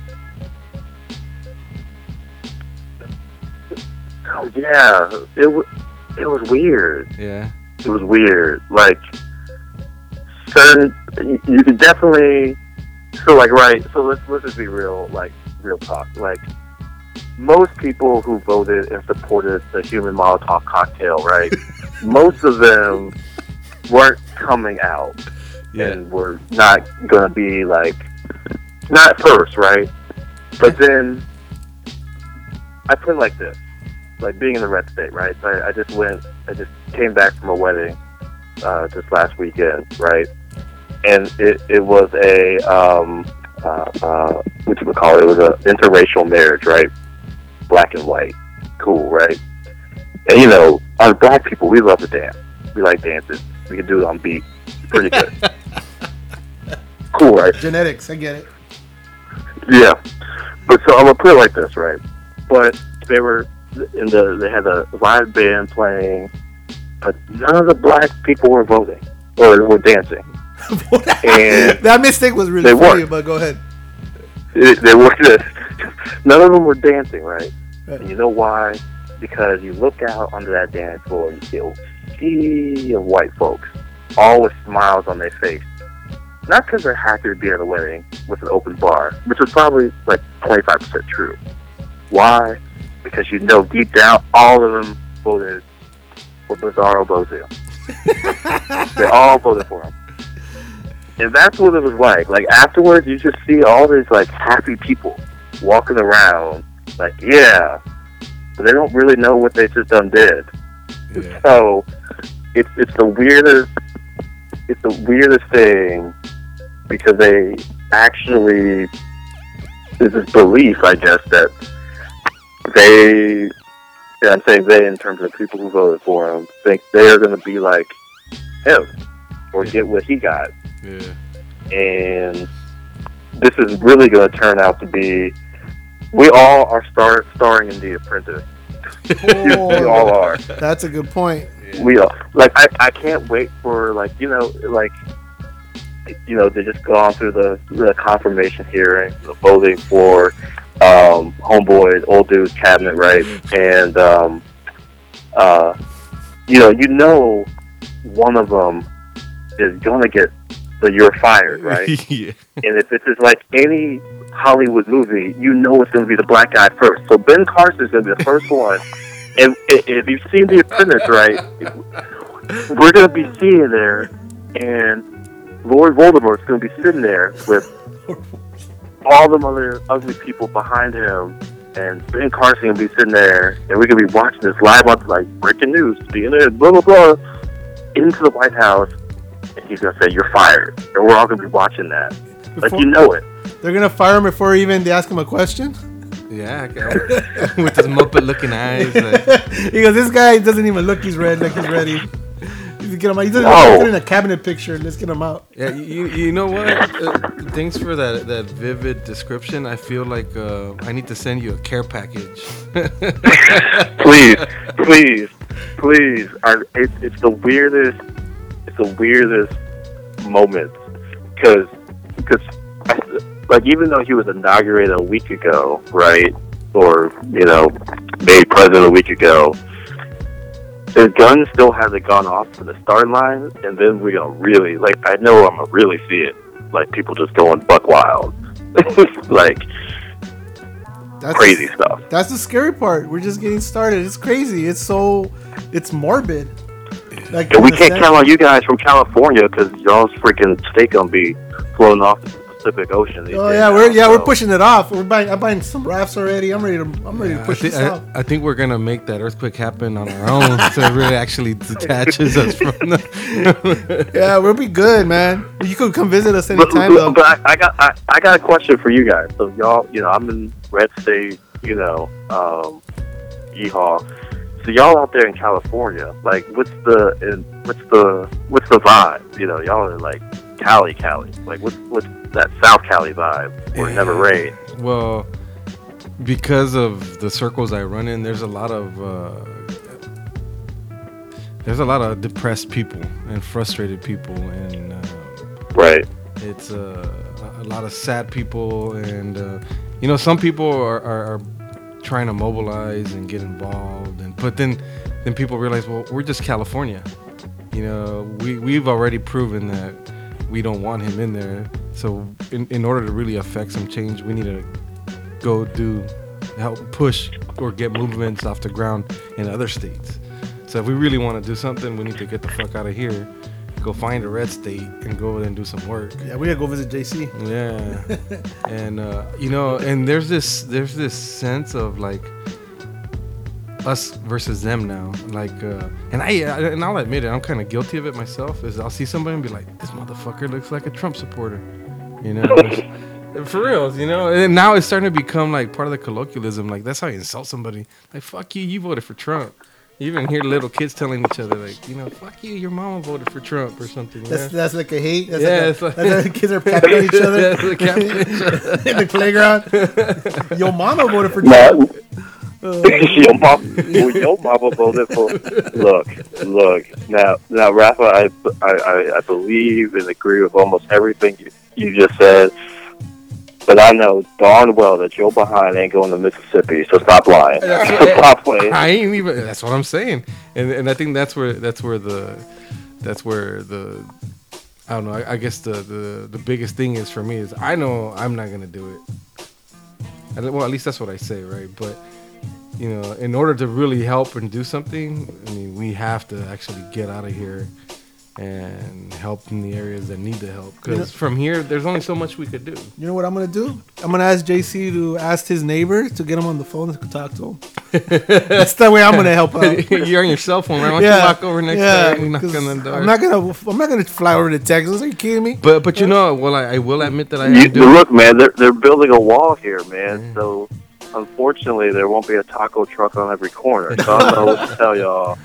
Oh, yeah, it was it was weird. Yeah. It was weird. Like certain, you could definitely. So like right. So let's let's just be real. Like real talk. Like most people who voted and supported the human Molotov cocktail, right? most of them weren't coming out and were not gonna be like not first, right? But then I put it like this like being in the red state, right? So I, I just went, I just came back from a wedding uh, just last weekend, right? And it, it was a, um, uh, uh, what you would call it, it was an interracial marriage, right? Black and white. Cool, right? And you know, us black people, we love to dance. We like dancing. We can do it on beat. Pretty good. cool, right? Genetics, I get it. Yeah, but so I'm gonna put it like this, right? But they were in the they had a live band playing, but none of the black people were voting or were dancing. and that mistake was really funny, but go ahead. it, they were none of them were dancing, right? And you know why? Because you look out onto that dance floor and you see a sea of white folks, all with smiles on their face. Not because they're happy to be at a wedding with an open bar, which is probably like 25% true. Why? Because you know deep down all of them voted for Bizarro Bozil. they all voted for him. And that's what it was like. Like afterwards, you just see all these like happy people walking around, like yeah, but they don't really know what they just done did. So it's it's the weirdest it's the weirdest thing because they actually there's this belief, I guess, that they yeah, I'm saying they in terms of people who voted for him think they're going to be like him or get what he got Yeah. and this is really going to turn out to be. We all are star starring in The Apprentice. we all are. That's a good point. We are. Like I, I can't wait for like you know like you know they just gone through the the confirmation hearing, the voting for um, homeboy old dude's cabinet, right? And um, uh, you know you know one of them is going to get the you're fired, right? yeah. And if this is like any Hollywood movie, you know it's going to be the black guy first. So Ben Carson is going to be the first one. And if you've seen The Apprentice, right, we're going to be seeing there, and Lord Voldemort's going to be sitting there with all them other ugly people behind him, and Ben Carson going to be sitting there, and we're going to be watching this live on like breaking news, CNN, blah blah blah, into the White House, and he's going to say you're fired, and we're all going to be watching that, like you know it. They're gonna fire him before even they ask him a question. Yeah, okay. with his Muppet looking eyes. Like, he goes, "This guy doesn't even look. He's red. Like he's ready. Let's get him out. He doesn't No. put in a cabinet picture. Let's get him out." yeah, you, you know what? Uh, thanks for that that vivid description. I feel like uh, I need to send you a care package. please, please, please. I, it's it's the weirdest. The weirdest moment because because like even though he was inaugurated a week ago, right, or you know, made president a week ago, his gun still hasn't gone off to the start line, and then we're gonna really like. I know I'm gonna really see it. Like people just going buck wild, like That's crazy stuff. That's the scary part. We're just getting started. It's crazy. It's so, it's morbid. Like And we can't sad- count on you guys from California because y'all's freaking steak gonna be flown off the Pacific Ocean. Oh yeah, now, we're yeah we're pushing it off. We're buying I'm buying some rafts already. I'm ready to I'm ready to I, push thi- this I- I think we're gonna make that earthquake happen on our own, so it really actually detaches us from the. Yeah, we'll be good, man. You could come visit us But, anytime though. but I, I got I, I got a question for you guys. So y'all, you know, I'm in red state, you know, um, Yeehaw. So y'all out there in California, like, what's the and what's the what's the vibe? You know, y'all are like Cali, Cali. Like, what's what's that South Cali vibe where it never rains? Well, because of the circles I run in, there's a lot of uh, there's a lot of depressed people and frustrated people, and uh, Right. it's uh, a lot of sad people, and uh, you know, some people are, are, are trying to mobilize and get involved, and but then then people realize, well, we're just California. You know, we we've already proven that we don't want him in there. So in, in order to really affect some change, we need to go do help push or get movements off the ground in other states. So if we really want to do something, we need to get the fuck out of here, go find a red state, and go and do some work. Yeah, we gotta go visit JC. Yeah, and uh, you know, and there's this there's this sense of like us versus them now. Like, uh, and I and I'll admit it, I'm kind of guilty of it myself. Is I'll see somebody and be like, this motherfucker looks like a Trump supporter, you know. For reals, you know, and now it's starting to become like part of the colloquialism. Like that's how you insult somebody. Like fuck you, you voted for Trump. You even hear little kids telling each other like, you know, fuck you, your mama voted for Trump or something. you That's know? that's like a hate. That's Yeah, like it's a, like- that's like kids are capping each other That's like each other. in the playground. Your mama voted for No. Trump. Uh, your mom, your mama voted for. Look, look. Now, now, Rafa, I, I, I, I believe and agree with almost everything you, you just said. But I know darn well that Joe behind ain't going to Mississippi, so stop lying. stop playing. I ain't even. That's what I'm saying, and and I think that's where that's where the that's where the I don't know. I, I guess the, the the biggest thing is for me is I know I'm not gonna do it. And, well, at least that's what I say, right? But you know, in order to really help and do something, I mean, we have to actually get out of here and help in the areas that need the help. Because You know- from here, there's only so much we could do. You know what I'm gonna do? I'm gonna ask JC to ask his neighbor to get him on the phone to talk to him. That's the way I'm gonna help out. You're on your cell phone, right? Why don't you walk over next yeah, door and knock 'cause on the door? I'm not gonna. I'm not gonna fly over to Texas. Are you kidding me? But but you know, well, I, I will admit that I You, am doing. look, man, they're they're building a wall here, man. So unfortunately, there won't be a taco truck on every corner. So I don't know what to tell y'all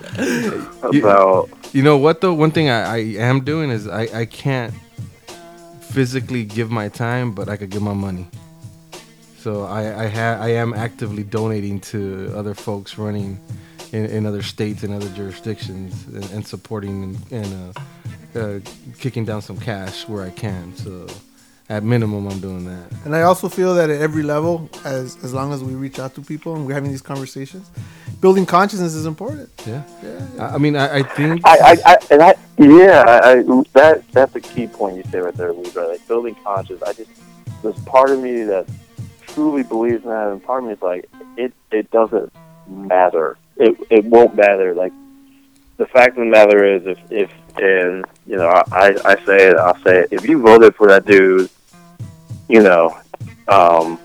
about. You know what though? One thing I, I am doing is I, I can't physically give my time, but I could give my money. So I I, ha- I am actively donating to other folks running in, in other states and other jurisdictions and, and supporting and, and uh, uh, kicking down some cash where I can. So at minimum, I'm doing that. And I also feel that at every level, as as long as we reach out to people and we're having these conversations, building consciousness is important. Yeah. I, I mean, I, I think. I, I, I and I yeah, I, I that that's a key point you say right there, Lee. Right? Like building conscious. I just there's part of me that truly believes in that, and part of me is like it. It doesn't matter. It it won't matter. Like the fact of the matter is, if if and you know, I I say it, I'll say it. If you voted for that dude, you know, um,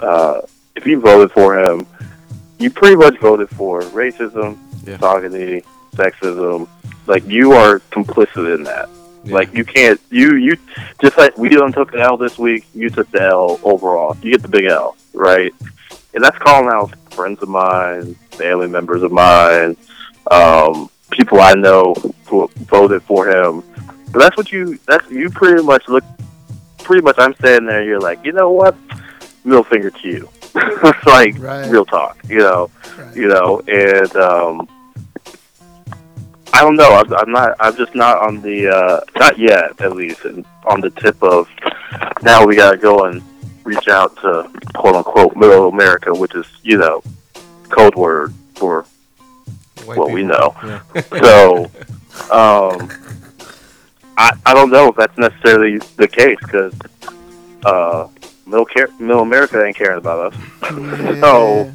uh, if you voted for him, you pretty much voted for racism, misogyny, sexism. Like you are complicit in that. Like you can't you you just like we done took the L this week, you took the L overall. You get the big L, right? And that's calling out friends of mine, family members of mine, um, people I know who voted for him. But that's what you that's you pretty much look pretty much I'm standing there you're like, you know what? Middle finger to you. It's like Right. real talk, you know. You know, and um I don't know. I'm, I'm not. I'm just not on the. Uh, not yet, at least, and on the tip of. Now we gotta go and reach out to quote unquote middle America, which is you know, code word for what we know. so, um, I I don't know if that's necessarily the case because uh, middle care, middle America ain't caring about us. so.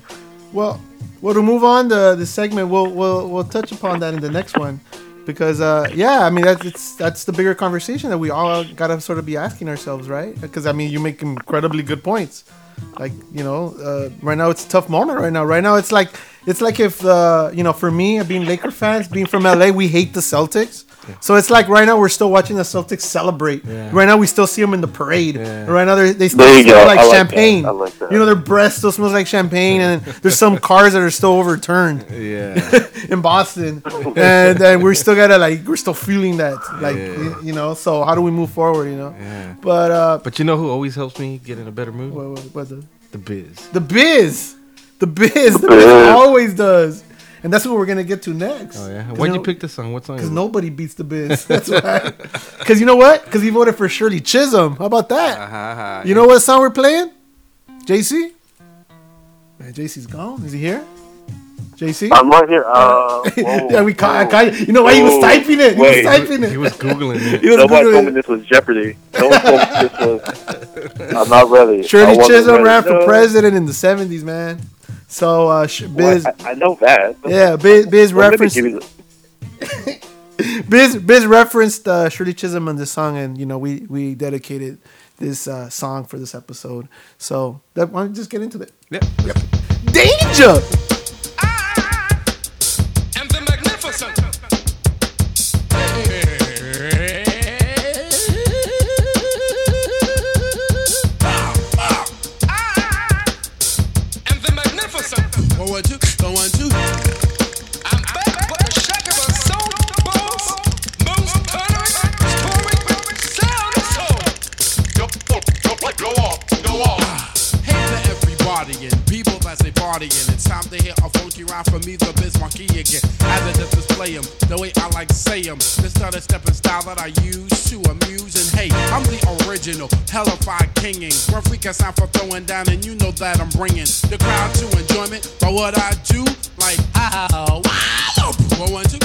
Well, well, to move on to the segment, we'll we'll we'll touch upon that in the next one. because uh, yeah, I mean that's it's that's the bigger conversation that we all gotta sort of be asking ourselves, right? Because I mean you make incredibly good points. Like you know, uh, right now it's a tough moment. Right now, right now it's like it's like if uh, you know, for me, being Laker fans, being from LA, we hate the Celtics. So it's like right now we're still watching the Celtics celebrate. Yeah. Right now we still see them in the parade. Yeah. Right now they're, they still smell go. like I like that. champagne. I like that. You know their breath still smells like champagne, and there's some cars that are still overturned Yeah. in Boston, and then we're still gotta like we're still feeling that like Yeah. you know. So how do we move forward? You know. Yeah. But uh, But you know who always helps me get in a better mood? what, what, what the The biz. the biz, the biz, the Biz. biz always does, and that's what we're gonna get to next. Oh yeah. 'Cause Why'd you know- pick this song? What song? Because nobody beats the biz. That's why. Because you know what? Because he voted for Shirley Chisholm. How about that? Uh-huh. You know what song we're playing? JC? Man, JC's gone. Is he here? JC? I'm right here. Uh, whoa, yeah, we caught. I whoa. caught you. You know why he was typing it? He Wait. was typing it. He was googling it. He was Nobody told Googling me this was Jeopardy. No one told me this was. I'm not ready. Shirley Chisholm ready. ran for No. president in the 70s, man. So, uh, Biz, Well, I, I know that. yeah, Biz, Biz Well, referenced give me the- Biz Biz referenced uh, Shirley Chisholm in this song, and you know we we dedicated this uh, song for this episode. So that why don't you just get into it? Yep. Yep. Danger. The way I like say 'em. This other stepping style that I use to amuse. And hey, I'm the original, hellified kinging. One freak I sound for throwing down, and you know that I'm bringing the crowd to enjoyment by what I do. Like, ah, wow, one, one, two.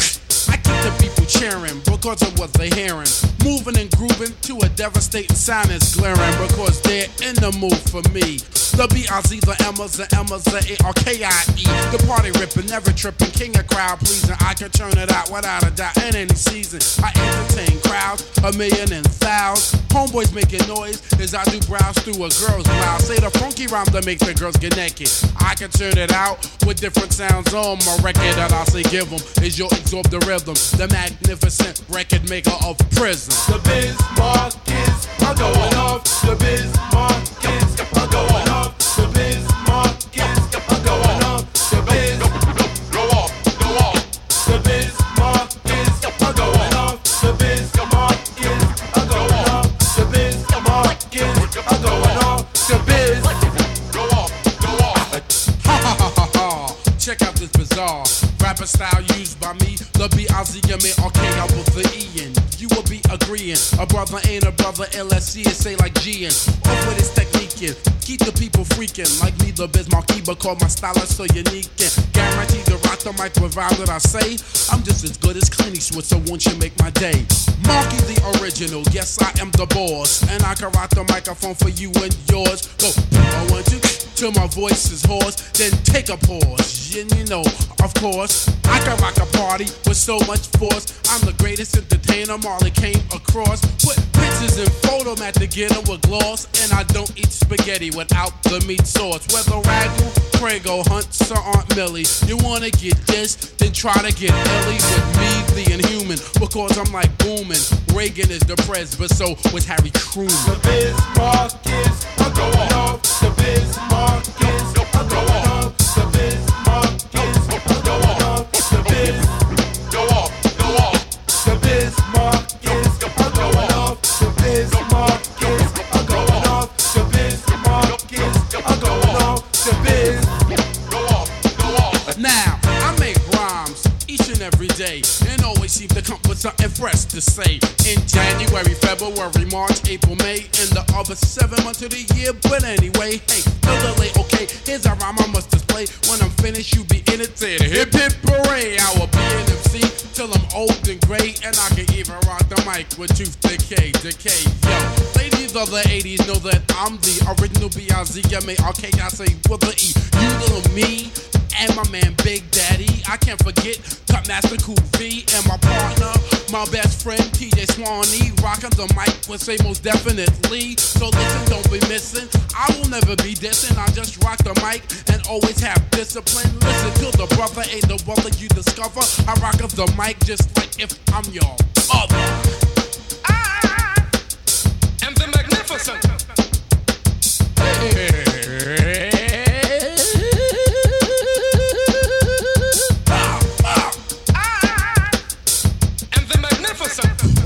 The people cheering because of what they're hearing. Moving and grooving to a devastating sound is glaring because they're in the mood for me. The B-I-Z, the Emmas, the Emmas, the A-R-K-I-E. The party ripping, never tripping, king of crowd pleasing. I can turn it out without a doubt in any season. I entertain crowds, a million and thousands. Homeboys making noise as I do browse through a girl's blouse. Say the funky rhyme that makes the girls get naked. I can turn it out with different sounds on my record that I say give 'em is your absorb the rhythm. The magnificent record maker of prison. The Bismarck is going off. The Bismarck is going off. Brother ain't a brother, is say like G-N. Off with his technique in. Keep the people freaking. Like me, the Biz Markie, call my style so unique. And guaranteed to rock the mic with that I say. I'm just as good as Clint Eastwood, so won't you make my day? Marky the original, yes I am the boss. And I can rock the microphone for you and yours. Go, I want you till my voice is hoarse, then take a pause. And you know, of course, I can rock a party with so much force. I'm the greatest entertainer Marley came across. Put pictures and photo mat together with gloss, and I don't eat spaghetti without the meat sauce. Whether ragu, prego, hunts, or Aunt Millie, you wanna get this, then try to get Ellie with me, the inhuman, because I'm like booming. Reagan is the but so was Harry Truman. The Bismarck is going off. The Bismarck off. The is something fresh to say. In January, February, March, April, May, and the other seven months of the year. But anyway, hey, no delay, okay, here's a rhyme I must display. When I'm finished, you be in the hip hip hooray. I will be an MC till I'm old and gray, and I can even rock the mic with tooth decay, decay. Yo, ladies of the 80s know that I'm the original B-I-Z-M-A-R-K, I say with the E. You little me, and my man Big Daddy. I can't forget Cut Master Cool V and my partner my best friend TJ Swanee, rocking the mic would say most definitely. So listen, don't be missing. I will never be dissing. I just rock the mic and always have discipline. Listen to the brother, ain't the brother you discover. I rock the mic just like if I'm your mother. And the magnificent. And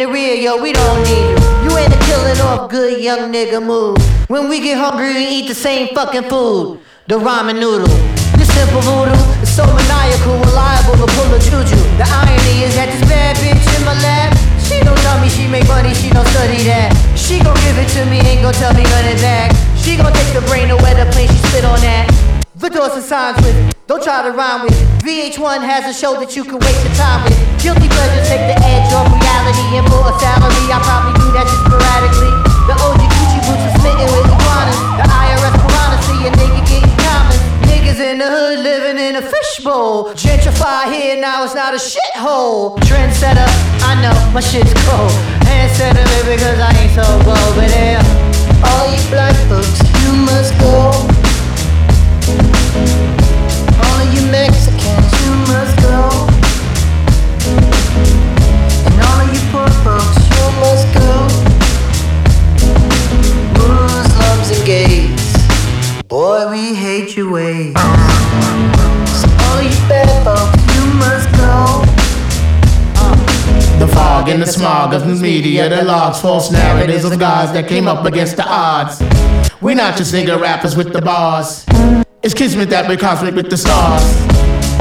in the rear, yo, we don't need you. You ain't a killing off good young nigga move. When we get hungry, we eat the same fucking food, the ramen noodle. This simple voodoo is so maniacal, reliable to pull a juju. The irony is that this bad bitch in my lap, she don't tell me she make money, she don't study that. She gon' give it to me, ain't gon' tell me none of that. She gon' take the brain away the plane, she spit on that. The doors and signs with, don't try to rhyme with. VH1 has a show that you can waste your time with. Guilty pleasures take the edge off reality, and for a salary, I probably do that just sporadically. The OG Gucci boots are smitten with iguanas. The IRS piranha see a nigga getting common. Niggas in the hood living in a fishbowl. Gentrify here, now it's not a shithole. Trendsetter, I know my shit's cold. Hand setter because I ain't so bold, but yeah. All you black folks, you must go. All you Mexicans, Boy, we hate your ways. So all you bad folks, you must go. The fog and the smog of the media, the logs, false narratives of gods that came up against the odds. We're not just nigga rappers with the bars. It's kismet that we're cosmic with the stars.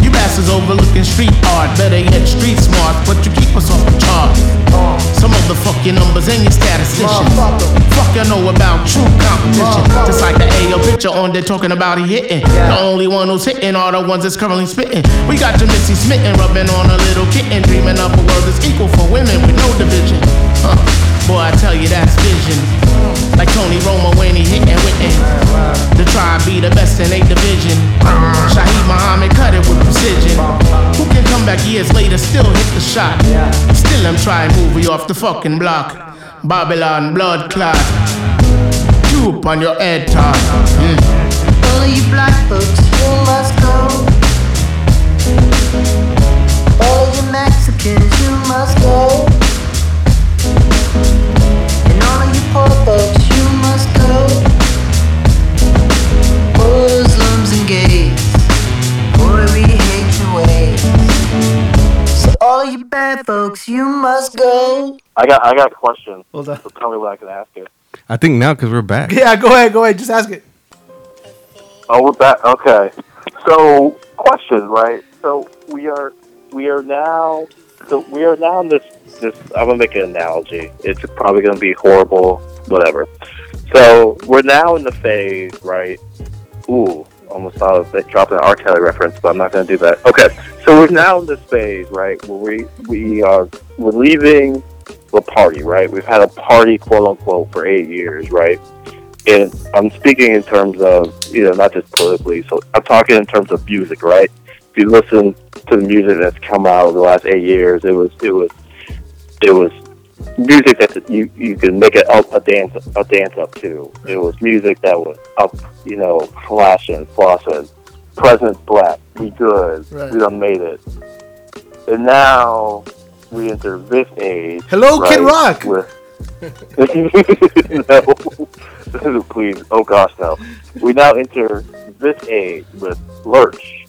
You bastards overlooking street art, better yet street smart, but you keep us off the charts. Some of the fucking numbers and your statisticians. Fuck you know about true competition. Just like the AO picture on there talking about he hitting. The only one who's hitting are the ones that's currently spitting. We got your Missy smitten, rubbing on a little kitten, dreaming up a world that's equal for women with no division. Huh. Boy, I tell you that's vision. Like Tony Romo when he hitting Witten. The tribe be the best in a division. Shaheed Muhammad cut it with precision. Who can come back years later, still hit the shot? Still I'm trying to move you off the fucking block. Babylon blood clot. You on your head top. Mm. All you black folks, you must go. All you Mexicans, you must go. I got I got a question. Hold on. So tell me what I can ask you. I think now because we're back. Yeah, go ahead, go ahead. Just ask it. Oh, we're back. Okay. So, question, right? So we are we are now so we are now in this this. I'm gonna make an analogy. It's probably gonna be horrible, whatever. So we're now in the phase, right? Ooh, almost thought of dropping an R. Kelly reference, but I'm not gonna do that. Okay. So we're now in this phase, right? Where we we are we're leaving the party, right? We've had a party, quote unquote, for eight years, right? and I'm speaking in terms of you know not just politically. So I'm talking in terms of music, right? If you listen to the music that's come out over the last eight years, it was it was it was music that you you could make a, a dance a dance up to. It was music that was up, you know, flashing, flossing. President Black, we good, Right. we done made it. And now we enter this age. Hello, Kid Rock. With no, please. Oh gosh, no. We now enter this age with Lurch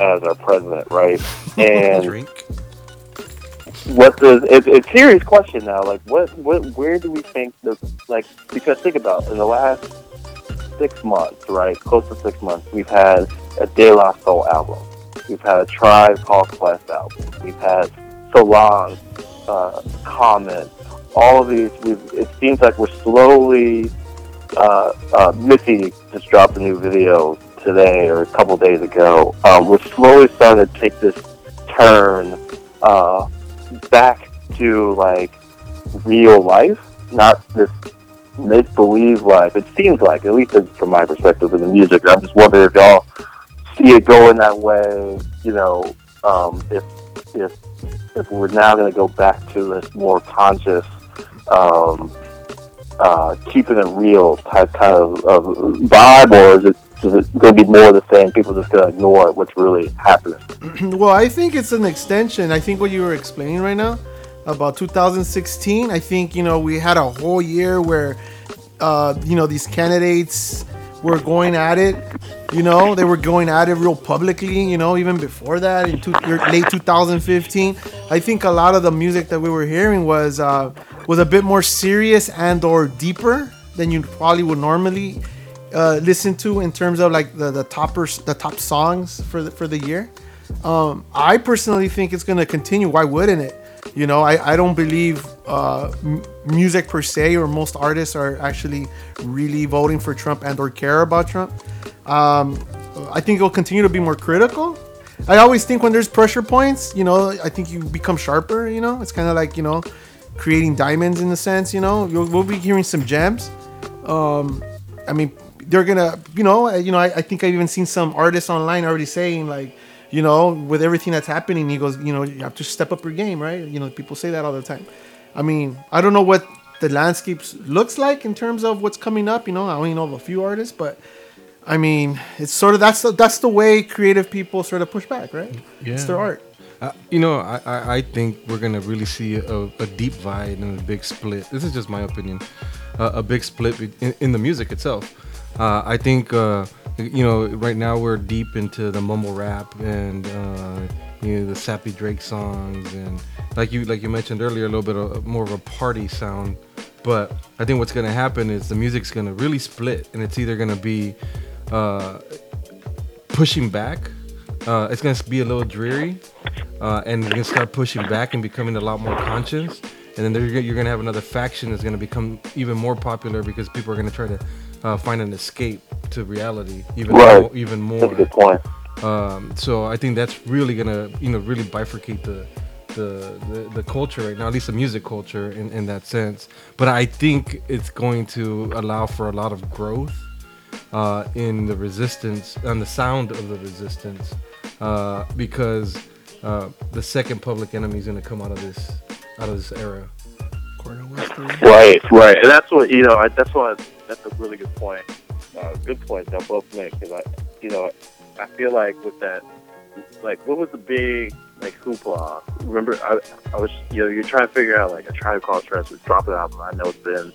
as our president, right? And what does it's a serious question now? Like, what, what, where do we think the like? Because think about in the last six months, right? Close to six months, we've had a De La Soul album. We've had a Tribe Called Quest album. We've had Solange, uh, Common. All of these, it seems like we're slowly. Uh, uh, Missy just dropped a new video today or a couple days ago. Um, we're slowly starting to take this turn uh, back to like real life, not this make believe life. It seems like, at least from my perspective in the music. I'm just wondering if y'all see it going that way. You know, um, if if if we're now going to go back to this more conscious, um, uh, keeping it real type kind of, of vibe, or is it, is it going to be more of the same? People just going to ignore what's really happening. well, I think it's an extension. I think what you were explaining right now about 2016. I think you know we had a whole year where uh, you know these candidates were going at it. You know they were going at it real publicly. You know even before that in two, late 2015. I think a lot of the music that we were hearing was uh, was a bit more serious and or deeper than you probably would normally uh, listen to in terms of like the the toppers the top songs for the for the year. Um, I personally think it's gonna continue. Why wouldn't it? You know, I, I don't believe uh, m- music per se or most artists are actually really voting for Trump and or care about Trump. Um, I think it'll continue to be more critical. I always think when there's pressure points, you know, I think you become sharper. You know, it's kind of like you know, creating diamonds in a sense. You know, You'll, we'll be hearing some gems. Um, I mean, they're gonna, you know, I- you know, I, I think I've even seen some artists online already saying like, you know, with everything that's happening, he goes, you know, you have to step up your game, right? You know, people say that all the time. I mean, I don't know what the landscape looks like in terms of what's coming up. You know, I only know of a few artists, but I mean, it's sort of that's the, that's the way creative people sort of push back, right? It's their art. Uh, you know, I, I, I think we're gonna really see a, a deep divide and a big split. This is just my opinion. Uh, a big split in, in the music itself. Uh, I think uh, you know right now we're deep into the mumble rap and uh, you know the sappy Drake songs and like you like you mentioned earlier a little bit of more of a party sound. But I think what's gonna happen is the music's gonna really split and it's either gonna be uh, pushing back. Uh, it's gonna be a little dreary, uh, and you're gonna start pushing back and becoming a lot more conscious. And then you're gonna have another faction that's gonna become even more popular because people are gonna try to uh, find an escape to reality even Right. more, even more. That's a good point. Um, so I think that's really gonna you know really bifurcate the the, the, the culture right now, at least the music culture in, in that sense. But I think it's going to allow for a lot of growth uh, in the resistance and the sound of the resistance uh, because uh, the second public enemy is going to come out of this out of this era. Right, right, and that's what you know. I, that's why that's a really good point. Uh, good point that both make because I, you know, I feel like with that, like, what was the big like hoopla? Remember, I, I was, you know, you're trying to figure out like a Tribe Called Quest was dropping an album. I know it's been,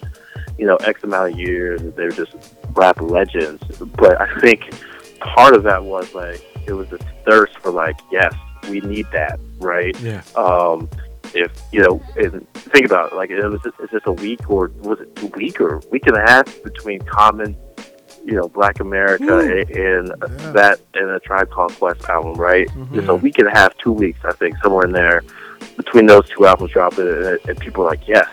you know, X amount of years. They're just rap legends, but I think part of that was like it was this thirst for like, yes, we need that, right? Yeah. um, if you know, and think about it, like it was just, it's just a week or was it a week or week and a half between Common, you know, Black America hmm. and, and that and a Tribe Called Quest album, right? Mm-hmm. Just a week and a half, two weeks, I think, somewhere in there between those two albums dropping, and, and people are like, yes.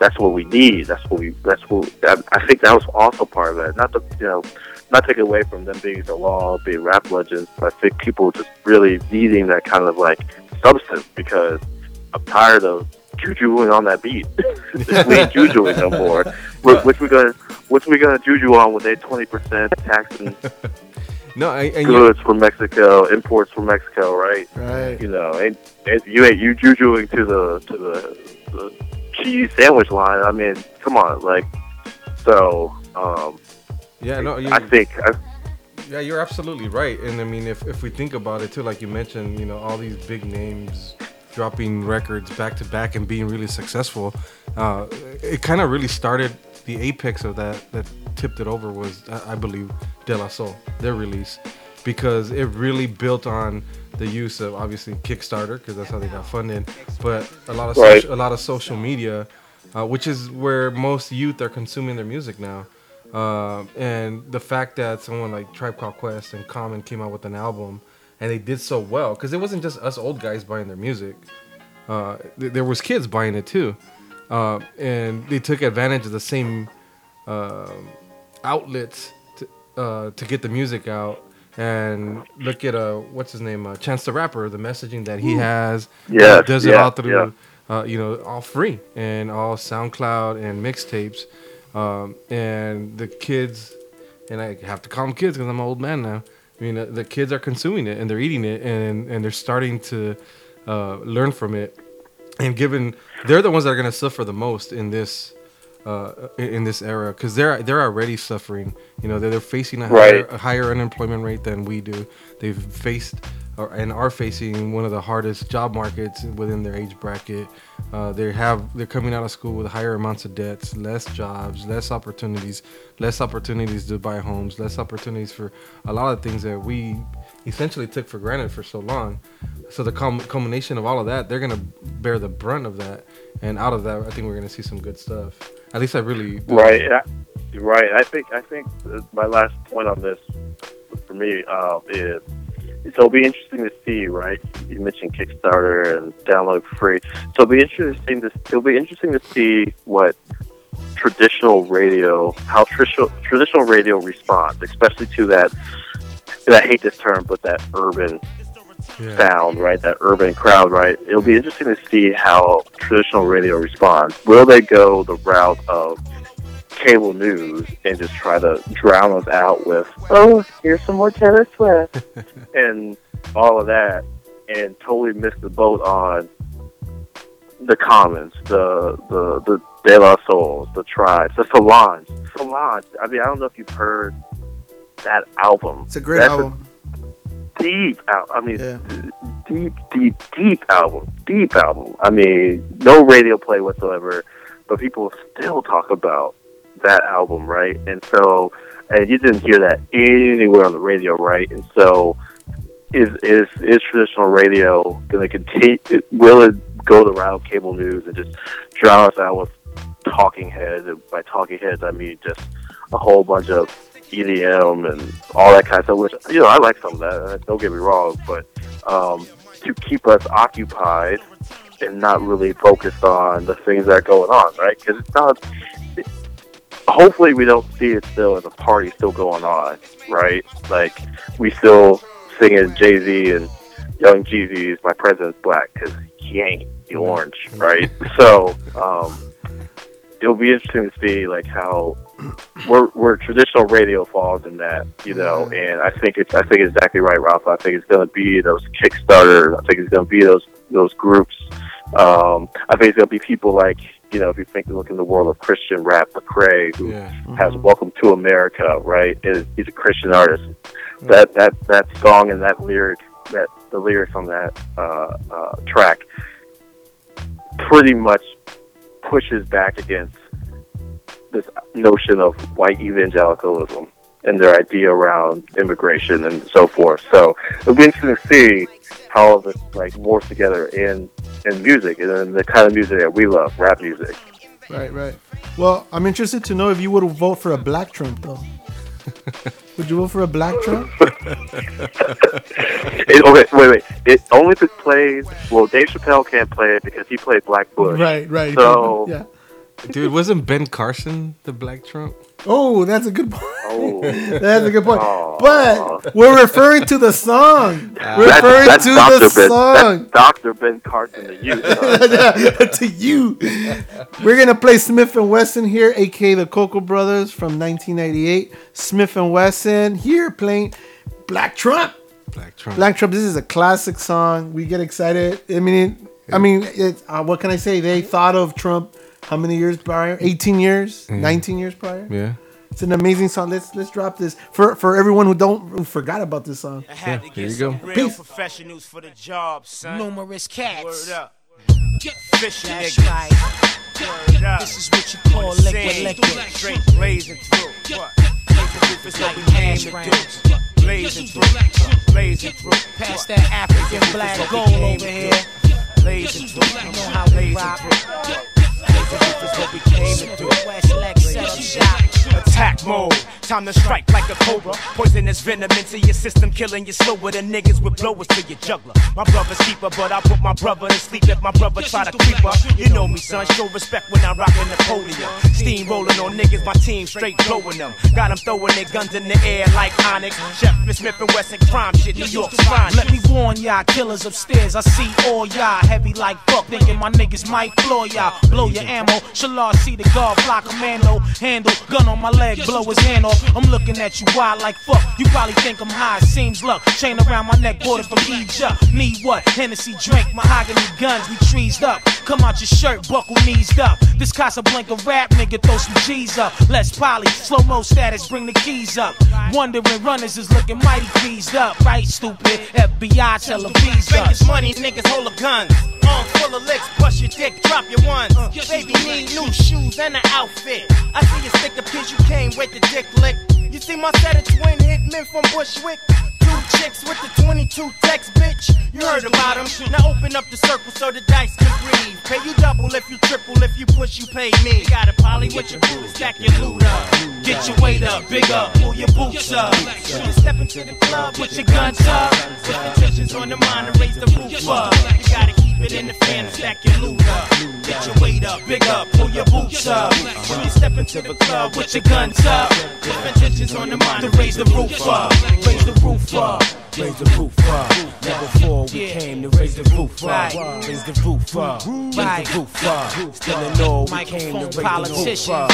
That's what we need. That's what we. That's what. I, I think that was also part of it. Not to, you know, not take away from them being the law, being rap legends. But I think people just really needing that kind of like substance because I'm tired of jujuing on that beat. we ain't jujuing no more. What, what we gonna what's we gonna juju on with a twenty percent tax No, I, and you- goods from Mexico, imports from Mexico, right? Right. You know, and, and you ain't you jujuing to the to the, the cheese sandwich line. I mean, come on, like so. um Yeah, no, you, I think I, Yeah, you're absolutely right. And I mean, if, if we think about it too, like you mentioned, you know, all these big names dropping records back to back and being really successful. Uh, it kind of really started the apex of that that tipped it over was I believe De La Soul, their release, because it really built on the use of obviously Kickstarter because that's how they got funded, but a lot of Right. social, a lot of social media, uh, which is where most youth are consuming their music now. Uh, and the fact that someone like Tribe Called Quest and Common came out with an album and they did so well because it wasn't just us old guys buying their music. Uh, th- there was kids buying it too, uh, and they took advantage of the same um outlets to, uh, to get the music out. And look at uh, what's his name, uh, Chance the Rapper, the messaging that he has. Uh, does it yeah, all through, yeah. uh, you know, all free and all SoundCloud and mixtapes. Um, and the kids, and I have to call them kids because I'm an old man now. I mean, the kids are consuming it and they're eating it and and they're starting to uh, learn from it. And given they're the ones that are going to suffer the most in this uh, in this era because they're they're already suffering. You know, they're, they're facing a higher, a higher unemployment rate than we do. They've faced or, and are facing one of the hardest job markets within their age bracket. Uh, they have they're coming out of school with higher amounts of debts, less jobs, less opportunities, less opportunities to buy homes, less opportunities for a lot of things that we essentially took for granted for so long. So the com- culmination of all of that, they're gonna bear the brunt of that, and out of that, I think we're gonna see some good stuff. At least I really. Right. I, right. I think I think my last point on this for me uh, is so it'll be interesting to see. Right. You mentioned Kickstarter and download free. So it'll be interesting to it'll be interesting to see what traditional radio how traditional traditional radio responds, especially to that. And I hate this term, but that urban Yeah. sound, right? That urban crowd, right? It'll be interesting to see how traditional radio responds. Will they go the route of cable news and just try to drown us out with, oh, here's some more Taylor Swift and all of that, and totally miss the boat on the Commons, the the the De La Souls, the Tribes, the Solange, Solange. I mean, I don't know if you've heard that album. It's a great That's album. deep out. I mean, deep, deep, deep album. Deep album. I mean, no radio play whatsoever, but people still talk about that album, right? And so, and you didn't hear that anywhere on the radio, right? And so, is is is traditional radio going to continue? Will it go the route of cable news and just drown us out with talking heads? And by talking heads, I mean just a whole bunch of EDM and all that kind of stuff. Which you know, I like some of that. Don't get me wrong, but um, to keep us occupied and not really focused on the things that are going on, right? Because it's not. Hopefully, we don't see it still as a party still going on, right? Like we still singing Jay Z and Young Jeezy's "My President's Black" because he ain't the orange, right? so um, it'll be interesting to see like how where, where traditional radio falls in that, you know. And I think it's I think it's exactly right, Ralph. I think it's going to be those Kickstarters. I think it's going to be those those groups. Um, I think it's going to be people like you know if you think look in the world of Christian rap, Lecrae, who has "Welcome to America," right? Is he's a Christian artist. That that that song and that lyric that the lyrics on that uh, uh, track pretty much pushes back against this notion of white evangelicalism and their idea around immigration and so forth. So it'll be interesting to see how all this like morphs together in in music and in the kind of music that we love, rap music. Right, right. Well, I'm interested to know if you would vote for a black Trump, though. would you vote for a black Trump? It, okay, wait, wait. It only if it plays. Well, Dave Chappelle can't play it because he played Black Bush. Right, right. So yeah. Dude, wasn't Ben Carson the Black Trump? Oh, that's a good point. Oh. that's a good point. But we're referring to the song. We're That's- referring that's to Dr. the Ben, song. Dr. Ben Carson to you. to you. We're gonna play Smif-N-Wessun here, aka the Cocoa Brovaz from 1998. Smif-N-Wessun here playing Black Trump. Black Trump. Black Trump. This is a classic song. We get excited. I mean, I mean, it's, uh, what can I say? They thought of Trump how many years prior? 18 years, Yeah. 19 years prior. Yeah. It's an amazing song. Let's let's drop this for for everyone who don't who forgot about this song. I had to here get you go. real Peace. professionals for the job, son. Numerous cats. Word up. Fishing That's niggas. right. Word up. This is what you call liquid liquid. Straight blazing through. What? Blazing through is what we came to do. Blazing through. Blazing through. Pass that African black This is what gold over here. do. Blazing through. You know how we rock. Attack mode, time to strike like a cobra. Poisonous venom into your system, killing you slower than niggas with blowers to your juggler. My brother's keeper, but I put my brother to sleep if my brother try to creep up. You know me, son, show respect when I'm rocking Napoleon. Steamrolling on niggas, my team straight blowing them. Got them throwing their guns in the air like Onyx. Chef Smith and Wesson crime shit, New York's fine. Let me warn y'all, killers upstairs. I see all y'all heavy like fuck, thinking my niggas might floor y'all. Blow your ammo. Shalar see the guard fly commando. Handle, gun on my leg, blow his hand off. I'm looking at you wild like fuck. You probably think I'm high, seems luck. Chain around my neck, border from Egypt. Need what? Hennessy drink, mahogany guns, we trees up. Come out your shirt, buckle knees up. This Casablanca rap nigga, throw some G's up. Less poly, slow mo status, bring the keys up. Wondering runners is looking mighty pleased up, right? Stupid FBI tell them bees up. is money, niggas hold a gun. Arm full of licks, bust your dick, drop your ones. Uh, Baby need new shoes and an outfit. I see you stick a pitch, you came with the dick lick. You see my set of twin hitmen from Bushwick? Two chicks with the 22 text, bitch. You heard about them. Now open up the circle so the dice can breathe. Pay you double if you triple, if you push, you pay me. You Got a poly with your booty, stack your loot up. Get your weight up, big up, pull your boots up. You step into the club, with your guns up. Put intentions on the mind and raise the roof up. You gotta keep it in the fan stack your loot up. Get your weight up, big up, pull your boots up. When you step into the club, with your guns up. Put intentions on the mind To raise the roof up, raise the roof up. Raise the roof up. Never before we came to raise the roof up. Raise the roof up. Raise the roof up. Still in all, we came to raise the roof up.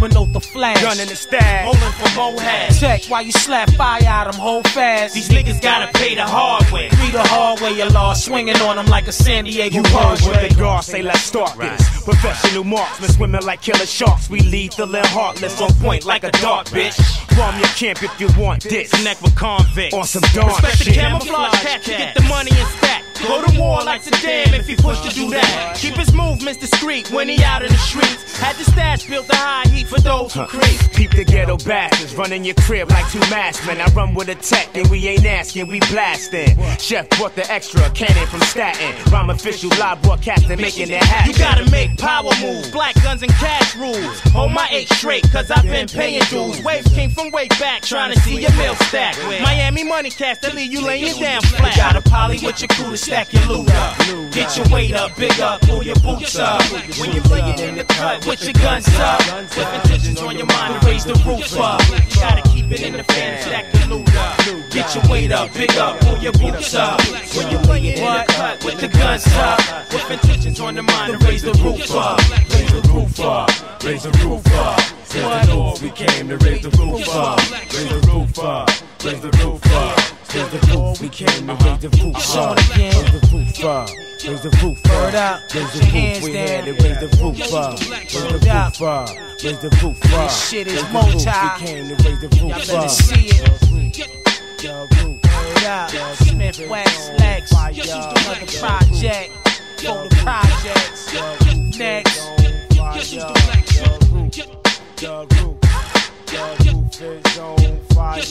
Minot the flash. Gun in the stash. Rolling from Mohead. Check while you slap fire out them hold fast. These niggas gotta pay the hard way. Read the hard way, your law swinging on them like a San Diego You heard what the guards say, let's start this. Professional marksmen swimming like killer sharks. We lethal and heartless on point like a dart, bitch. Bomb your camp if you want this. Connect with convicts on some dark Respect the shit. camouflage cat, get the money and stack. Go to war like Saddam if he pushed to do that. Keep his movements discreet when he out in the streets. Had the stash built to high heat for those who creep. Peep the ghetto bastards running your crib like two masked maskmen. I run with a tech and we ain't asking, we blasting. Chef brought the extra cannon from Staten. Rhyme official live broadcasting, making it happen. You gotta make power moves, black guns and cash rules. Hold my eight straight, cause I've been paying dues. Waves came from way back, trying to see your mail stack. Miami money cash to leave you laying down flat. You got a poly with your crew to stack your loot up. Get your weight up, big up, pull your boots up. When you play it in the cut, put your guns up. With intentions on your mind to raise the roof up. You gotta keep it in the fan, stack your loot up. Get your weight up, big up, pull your boots up. When you play it in the cut, put the guns up. With intentions on the mind to raise the roof up. Raise the roof up, raise the roof up. What? the door we came to raise the roof up. Raise the roof up. Raise the roof up. Raise the roof. We came to raise the roof up. Raise the roof up. Raise the roof Word up. up. Raise the roof. We had to raise the roof up. Raise the roof up. Raise the roof up. This shit is multi. We came to raise the roof up. Y'all better see it. Your roof. Up. Smith West Lex. Another project. For the projects. Next. Your roof. Your roof is on fire.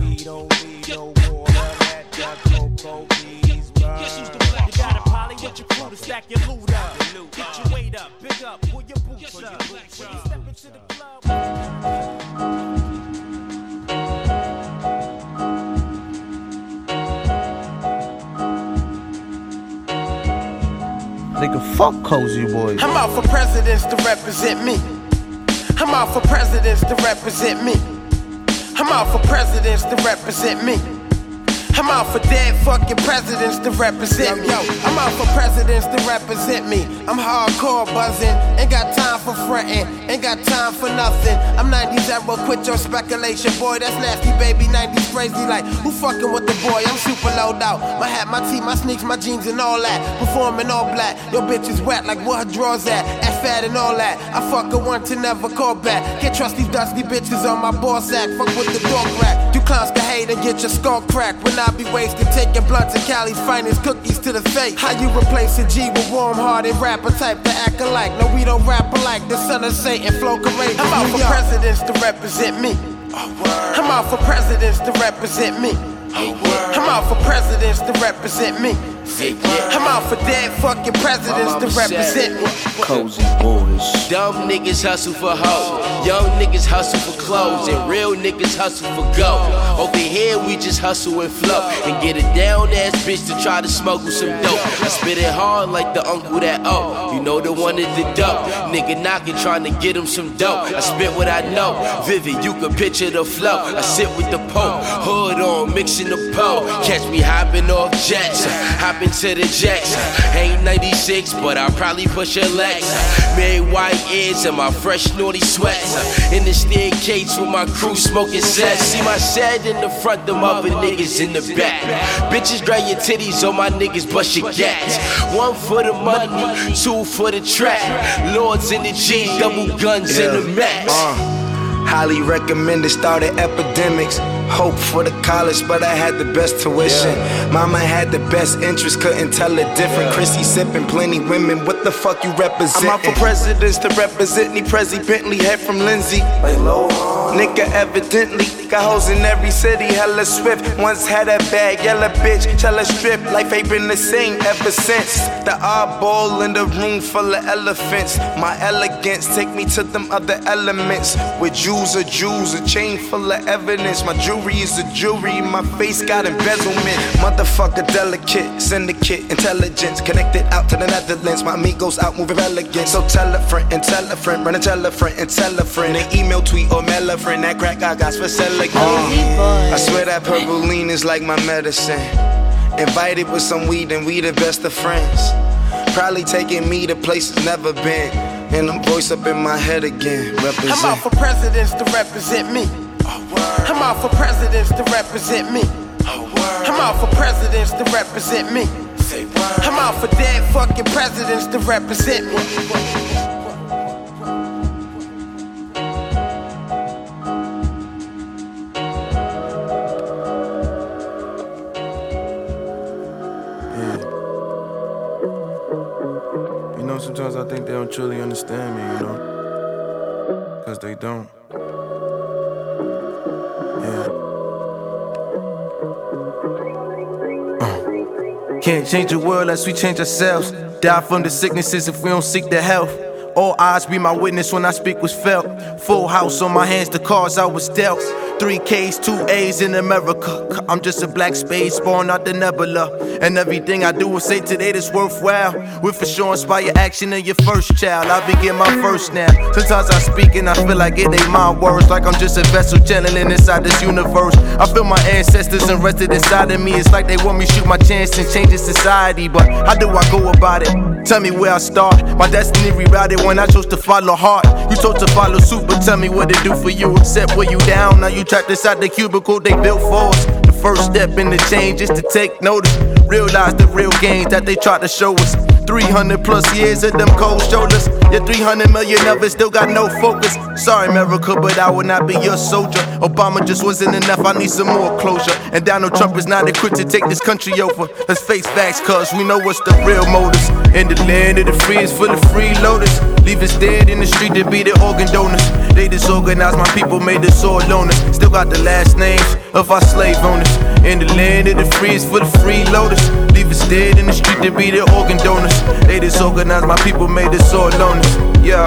We don't need no cocoa bees. You got a poly with your crew to stack your loot up. Get your weight up, big up, pull your boots up. When you step into the club. Nigga, fuck Cozy Boys. I'm out for presidents to represent me. I'm out for presidents to represent me. I'm out for presidents to represent me. I'm out for dead fucking presidents to represent me. Yo, I'm out for presidents to represent me. I'm hardcore buzzing, ain't got time for frontin', ain't got time for nothing. I'm 90s era, quit your speculation, boy. That's nasty, baby. 90s crazy, like who fucking with the boy? I'm super low out. My hat, my tee, my sneaks, my jeans, and all that. Performing all black. Your bitch is wet, like where her drawers at. Ass fat and all that. I fuck her one to never call back. Can't trust these dusty bitches on my ball sack. Fuck with the dog rack. You clowns can hate and get your skull cracked. When I be wasted, taking blunts and Cali's finest cookies to the face. How you replace a G with warm hearted rapper type to act alike? No, we don't rap alike. The son of Satan, flow courageous. I'm out for presidents to represent me. I'm out for presidents to represent me. I'm out for presidents to represent me. I'm out for dead fucking presidents to represent me. Cozy boys. Dumb niggas hustle for hoes. Young niggas hustle for clothes. And real niggas hustle for gold. Over here, we just hustle and flow. And get a down ass bitch to try to smoke with some dope. I spit it hard like the uncle that oh. You know the one at the dope. Nigga knocking trying to get him some dope. I spit what I know. Vivid, you can picture the flow. I sit with the Pope. Hood on, mixing the pole. Catch me hopping off jets. Hopping to the jets. Ain't 96, but I'll probably push a Lex. Mary white ears and my fresh naughty sweats. In the staircase with my crew smoking sets. See my shed in the front, them other niggas in the back. Bitches drag your titties on my niggas, bust your gats. One for the money, two for the track. Lords in the G, double guns in the max. Uh, highly recommended, started epidemics. Hope for the college, but I had the best tuition. Mama had the best interest, couldn't tell it different. Chrissy sipping, plenty women. What the fuck you represent? I'm out for presidents to represent me. Prezi Bentley, head from Lindsay. Nigga, evidently got hoes in every city, hella swift. Once had a bag, yellow bitch, tell her strip. Life ain't been the same ever since. The oddball in the room full of elephants. My elegance take me to them other elements. With jewels or jewels, a chain full of evidence. My jewelry is a jewelry, my face got embezzlement. Motherfucker delicate, syndicate, intelligence. Connected out to the Netherlands. My amigos out moving elegant. So tell a friend and tell a friend, run and tell a friend and tell a friend. An email, tweet, or mail a friend. That crack I got for selling. I swear that purple lean is like my medicine. Invited with some weed and we the best of friends. Probably taking me to places never been. And I'm voice up in my head again. Represent. I'm out for presidents to represent me. I'm out for presidents to represent me. I'm out for presidents to represent me. I'm out for dead fucking presidents to represent me. You know, sometimes I think they don't truly understand me, you know? Because they don't. Can't change the world unless we change ourselves. Die from the sicknesses if we don't seek the health. All eyes be my witness when I speak was felt. Full house on my hands, the cards I was dealt. Three K's, two A's in America. I'm just a black space born out the nebula. And everything I do is say today that's worthwhile. With for sure inspire action in your first child. I begin my first now. Sometimes I speak and I feel like it ain't my words. Like I'm just a vessel channeling inside this universe. I feel my ancestors invested inside of me. It's like they want me shoot my chance and change the society. But how do I go about it? Tell me where I start. My destiny rerouted when I chose to follow heart. You chose to follow suit, but tell me what it do for you. Except where you down. Now you trapped inside the cubicle they built for us. First step in the change is to take notice. Realize the real gains that they try to show us. 300 plus years of them cold shoulders. Your 300 million of it still got no focus. Sorry, America, but I will not be your soldier. Obama just wasn't enough, I need some more closure. And Donald Trump is not equipped to take this country over. Let's face facts, cuz we know what's the real motives. In the land of the free is full of freeloaders. Leave us dead in the street to be the organ donors. They disorganized my people, made us all loners. Still got the last names of our slave owners. In the land of the free is full of freeloaders. Us dead in the street to be the organ donors. They disorganized my people, made us all loners. Yeah,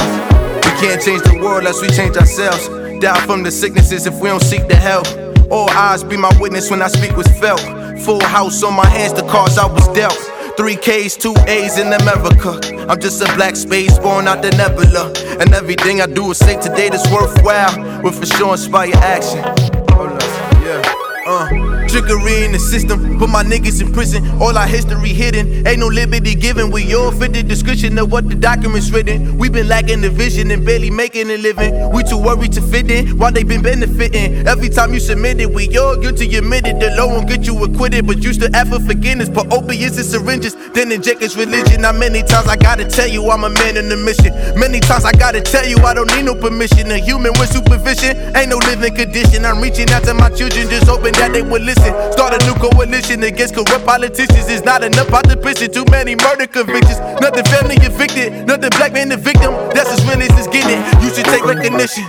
we can't change the world unless we change ourselves. Die from the sicknesses if we don't seek the help. All eyes be my witness when I speak was felt. Full house on my hands, the cards I was dealt. Three K's, two A's in America. I'm just a black space born out the nebula. And everything I do is say today that's worthwhile. Will for sure inspire action. Hold up, yeah. Uh, Trickery in the system, put my niggas in prison. All our history hidden, ain't no liberty given. We all fit the description of what the documents written. We been lacking the vision and barely making a living. We too worried to fit in while they been benefiting. Every time you submit it, we all guilty admitted. The law won't get you acquitted, but you still ask for forgiveness. Put opiates and syringes, then inject his religion. Now many times I gotta tell you I'm a man in the mission. Many times I gotta tell you I don't need no permission. A human with supervision ain't no living condition. I'm reaching out to my children, just hoping that they will listen. Start a new coalition against corrupt politicians. It's not enough prison. Too many murder convictions. Nothing family evicted, nothing black man the victim. That's as real as it's getting. You should take recognition.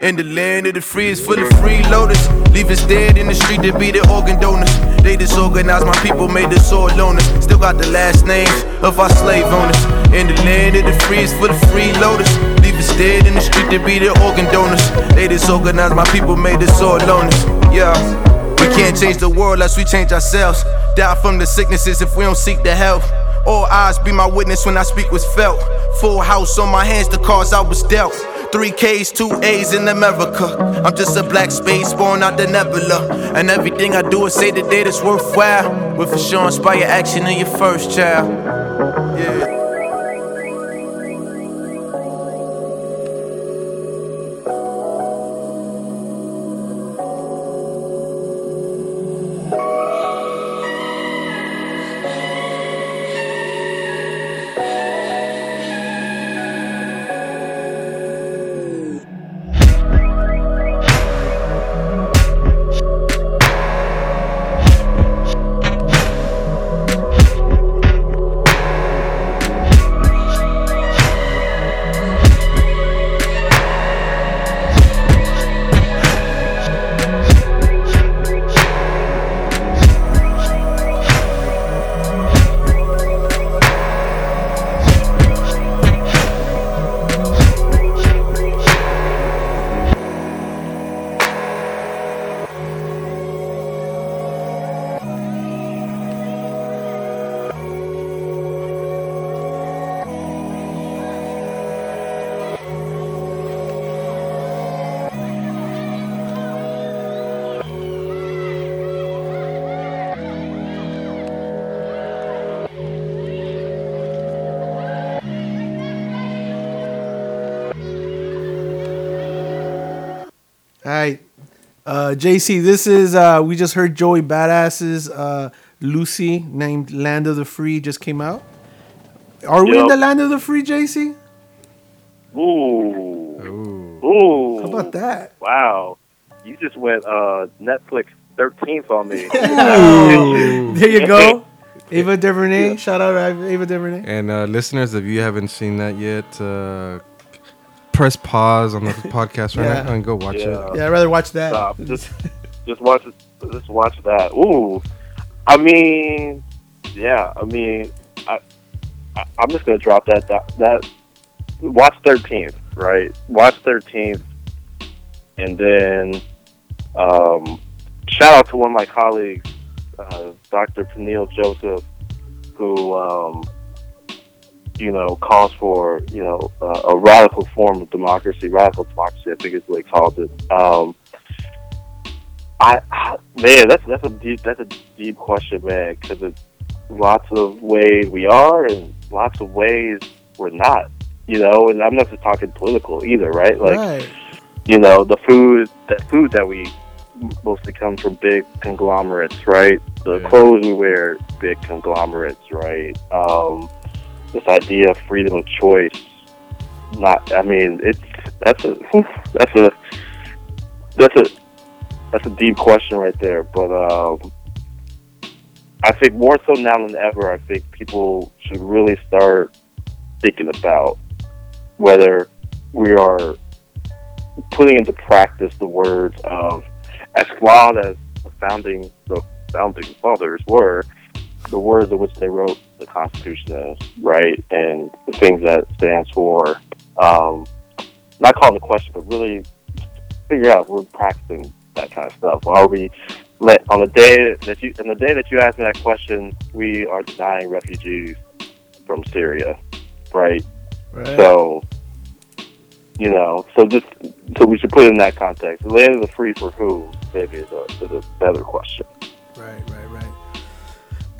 In the land of the free is full of freeloaders. Leave us dead in the street to be the organ donors. They disorganized my people, made us all loners. Still got the last names of our slave owners. In the land of the free is full of freeloaders. Leave us dead in the street to be the organ donors. They disorganized my people, made us all loners. Yeah. We can't change the world unless we change ourselves. Die from the sicknesses if we don't seek the help. All eyes be my witness when I speak was felt. Full house on my hands, the cards I was dealt. Three K's, two A's in America. I'm just a black space born out the nebula. And everything I do is say the day that's worthwhile. With for sure inspire action in your first child. Yeah. JC, this is uh, we just heard Joey Badass's uh, Lucy named Land of the Free just came out. Are we in the land of the free, JC? Ooh. Ooh. Ooh. How about that? Wow. You just went uh, Netflix 13th on me. There you go. Ava DuVernay. Shout out to Ava DuVernay. And uh, listeners, if you haven't seen that yet, uh, press pause on the podcast right Yeah. now and go watch it. Yeah, I'd rather watch that. Stop. Just, just watch. Just watch that. Ooh. I mean, yeah. I mean, I, I I'm just gonna drop that. That, that watch 13th, right? Watch 13th, and then um, shout out to one of my colleagues, uh, Dr. Peniel Joseph, who um, you know calls for you know uh, a radical form of democracy, radical democracy. I think is what he called it. Um, I, I man, that's that's a deep that's a deep question, man, because it's lots of ways we are and lots of ways we're not. You know, and I'm not just talking political either, right? Like, right. you know, the food that food that we mostly comes from big conglomerates, right? The clothes we wear, big conglomerates, right? Um, this idea of freedom of choice, not. I mean, it's that's a that's a that's a that's a deep question right there. But um, I think more so now than ever, I think people should really start thinking about whether we are putting into practice the words of as flawed as the founding the founding fathers were, the words in which they wrote the Constitution is, right? And the things that it stands for. Um, not calling the question, but really figure out if we're practicing that kind of stuff. Are we let on the day that you on the day that you ask me that question, we are denying refugees from Syria, right? Right. So You know, so just so we should put it in that context. The land of the free for who? Maybe is a, is a better question. Right, right.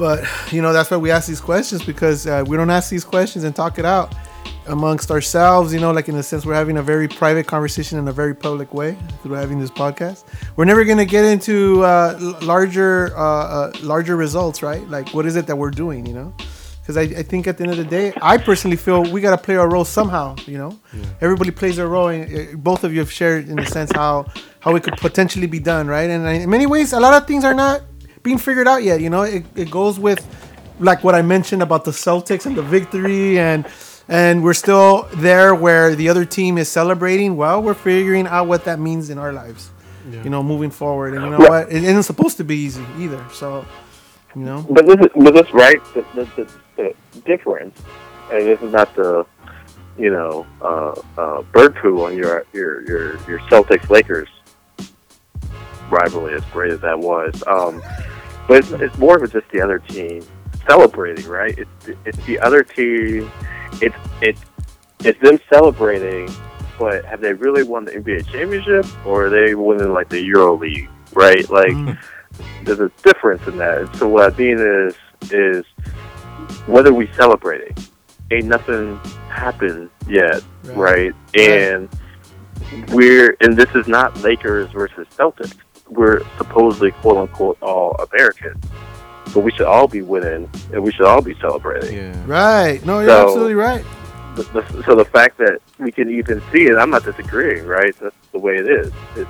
But you know that's why we ask these questions because uh, we don't ask these questions and talk it out amongst ourselves. You know, like in a sense, we're having a very private conversation in a very public way through having this podcast. We're never gonna get into uh, larger, uh, uh, larger results, right? Like what is it that we're doing? You know. Because I, I think at the end of the day, I personally feel we got to play our role somehow. You know, everybody plays their role, and uh, both of you have shared in a sense how how it could potentially be done, right? And in many ways, a lot of things are not being figured out yet. You know, it, it goes with like what I mentioned about the Celtics and the victory, and and we're still there where the other team is celebrating. Well, we're figuring out what that means in our lives. Yeah. You know, moving forward, and you know Right. what, it isn't supposed to be easy either. So, you know, But this is, but this right the, the, the, the difference, and this is not the you know uh, uh, bird poo on your your your your Celtics Lakers rivalry, as great as that was. Um, but it's, it's more of just the other team celebrating, right? It's it's the other team. It's it's it's them celebrating, but have they really won the NBA championship, or are they winning like the Euro League, right? Like mm. there's a difference in that. And so what I mean is is whether we celebrating, ain't nothing happened yet, right? And we're and this is not Lakers versus Celtics. We're supposedly quote unquote all Americans. But we should all be winning and we should all be celebrating. Yeah. right? No, you're So- absolutely right. The, the, so the fact that we can even see it, I'm not disagreeing, right? That's the way it is. It's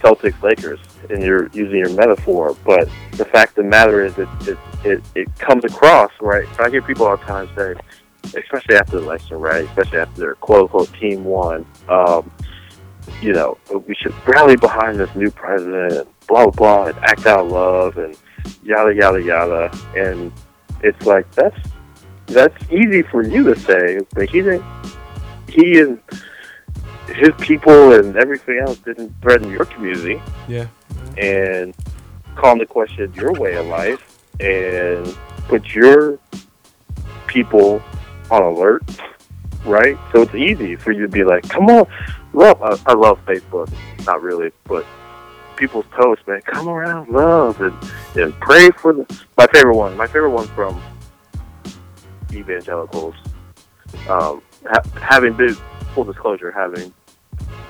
Celtics Lakers, and you're using your metaphor. But the fact of the matter is, it it, it, it comes across right. I hear people all the time say, especially after the election, right? Especially after their quote unquote team won. Um, you know, we should rally behind this new president, blah blah blah, and act out love, and yada yada yada. And it's like that's that's easy for you to say, but he didn't. He and his people and everything else didn't threaten your community Yeah. and call into question your way of life and put your people on alert, right? So it's easy for you to be like, come on, love. I, I love Facebook, not really, but people's posts, man, come around, love, and, and pray for the. My favorite one, my favorite one from evangelicals, um, ha- having been full disclosure, having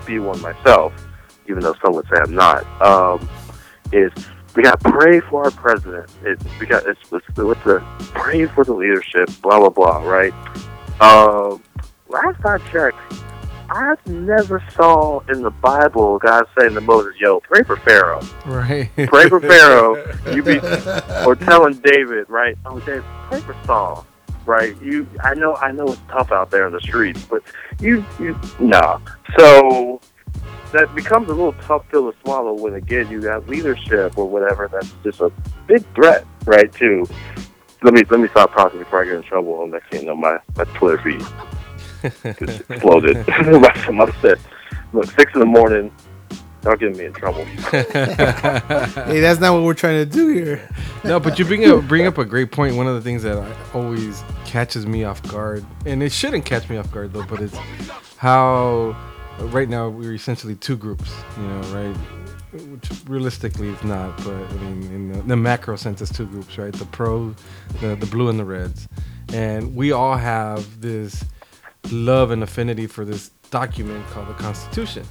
be one myself, even though some would say I'm not, um, is we got to pray for our president. It's we got it's, it's what's the pray for the leadership, blah blah blah, right? Um, last I checked, I never saw in the Bible God saying to Moses, "Yo, pray for Pharaoh." Right. pray for Pharaoh. You be or telling David, right? Oh, David, pray for Saul, right? You, I know, I know it's tough out there in the streets, but you, you, nah. So that becomes a little tough pill to swallow when again you have leadership or whatever. That's just a big threat, right? To let me let me stop talking before I get in trouble. On next thing you know, my my Twitter feed just exploded. I'm upset. Look, six in the morning. Don't get me in trouble. hey, that's not what we're trying to do here. no, but you bring up bring up a great point. One of the things that I, always catches me off guard, and it shouldn't catch me off guard though, but it's how right now we're essentially two groups. You know, right? Which realistically it's not, but I mean, in the, the macro sense, it's two groups, right? The pro, the the blue and the reds, and we all have this love and affinity for this document called the Constitution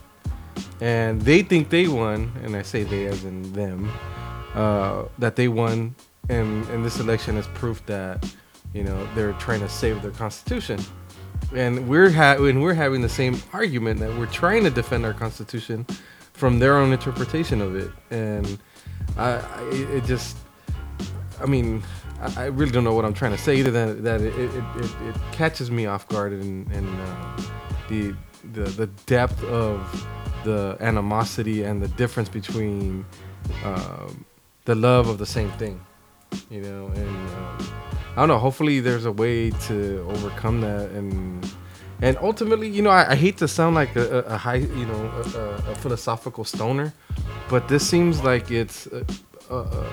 and they think they won, and I say they as in them, uh, that they won, and and this election is proof that you know they're trying to save their constitution, and we're ha- and we're having the same argument that we're trying to defend our constitution from their own interpretation of it, and I, I it just, I mean. I really don't know what I'm trying to say either than that it, it, it, it catches me off guard and, and uh, the, the the depth of the animosity and the difference between um, the love of the same thing, you know. And um, I don't know. Hopefully, there's a way to overcome that, and and ultimately, you know, I, I hate to sound like a, a a high, you know, a, a, a philosophical stoner, but this seems like it's uh, uh,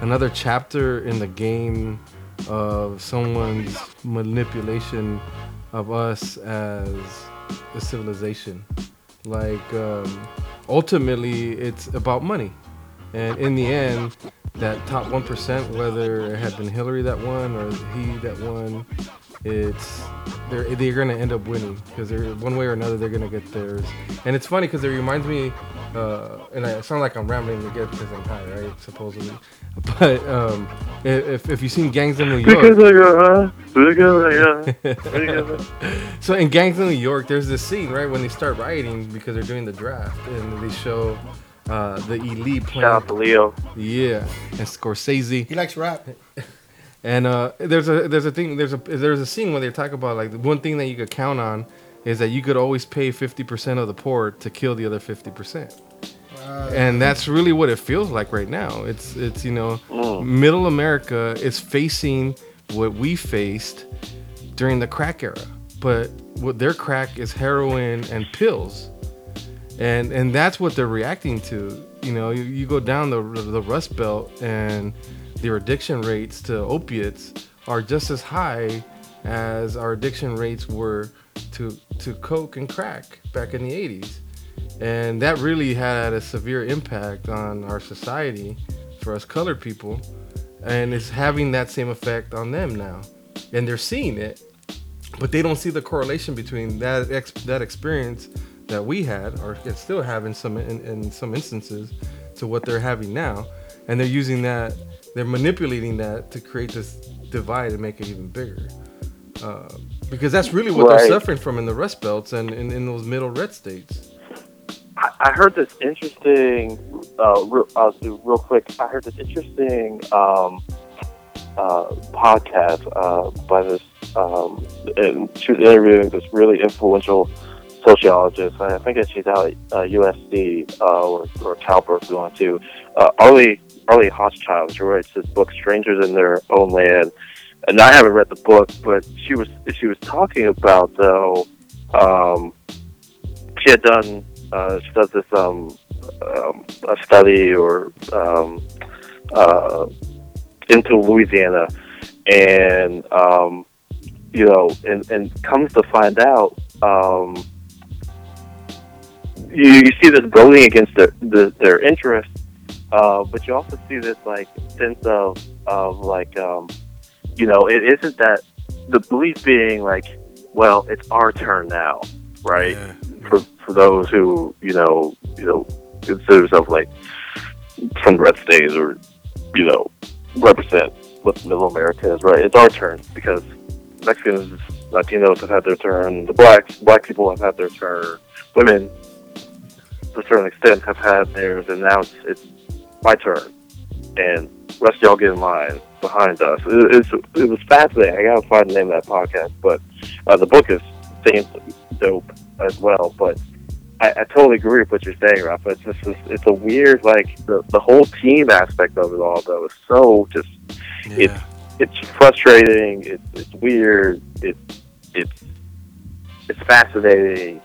another chapter in the game of someone's manipulation of us as a civilization. Like um, ultimately, it's about money, and in the end, that top one percent, whether it had been Hillary that won or he that won, it's they're they're gonna end up winning because they're one way or another they're gonna get theirs. And it's funny because it reminds me, uh, and I sound like I'm rambling again because I'm high, right? Supposedly, but um, if if you've seen Gangs in New York, Because I got, because I got, so in Gangs in New York, there's this scene right when they start rioting because they're doing the draft, and they show uh, the elite playing. Shout out to Leo. Yeah, and Scorsese. He likes rap. And uh, there's a there's a thing there's a there's a scene where they talk about like the one thing that you could count on is that you could always pay 50% of the poor to kill the other 50%. And that's really what it feels like right now. It's it's you know middle America is facing what we faced during the crack era. But what their crack is heroin and pills. And and that's what they're reacting to. You know, you, you go down the the Rust Belt and their addiction rates to opiates are just as high as our addiction rates were to to coke and crack back in the 80s and that really had a severe impact on our society for us colored people. And it's having that same effect on them now. And they're seeing it but they don't see the correlation between that ex- that experience that we had or still have in some in, in some instances to what they're having now. And they're using that they're manipulating that to create this divide and make it even bigger. Uh, because that's really what Right. they're suffering from in the rust belts and in, in those middle red states I, I heard this interesting. Uh, real, I'll do real quick. I heard this interesting um, uh, podcast uh, by this. Um, and she was interviewing this really influential sociologist. I think that she's out at uh, USC uh, or, or Cal Berkeley one too. Uh, Arlie Arlie Hochschild. She writes this book, "Strangers in Their Own Land." And I haven't read the book, but she was she was talking about though. Um, she had done uh, she does this um, um, a study or um, uh, into Louisiana, and um, you know, and, and comes to find out, um, you, you see this building against their the, their interest, uh, but you also see this like sense of of like um, you know, it isn't that the belief being like, well, it's our turn now, right? For for those who you know, you know, consider themselves like from red states or you know represent what middle America is, right? It's our turn because Mexicans, Latinos have had their turn. The blacks, black people have had their turn. Women, to a certain extent, have had theirs, and now it's, it's my turn. And rest of y'all get in line behind us. It, it's, it was fascinating. I gotta find the name of that podcast, but uh, the book is seems dope as well. But I, I totally agree with what you're saying, Rafa. It's just it's, it's a weird like the the whole team aspect of it all though is so just it's it's frustrating. It's it's weird. It's it's it's fascinating.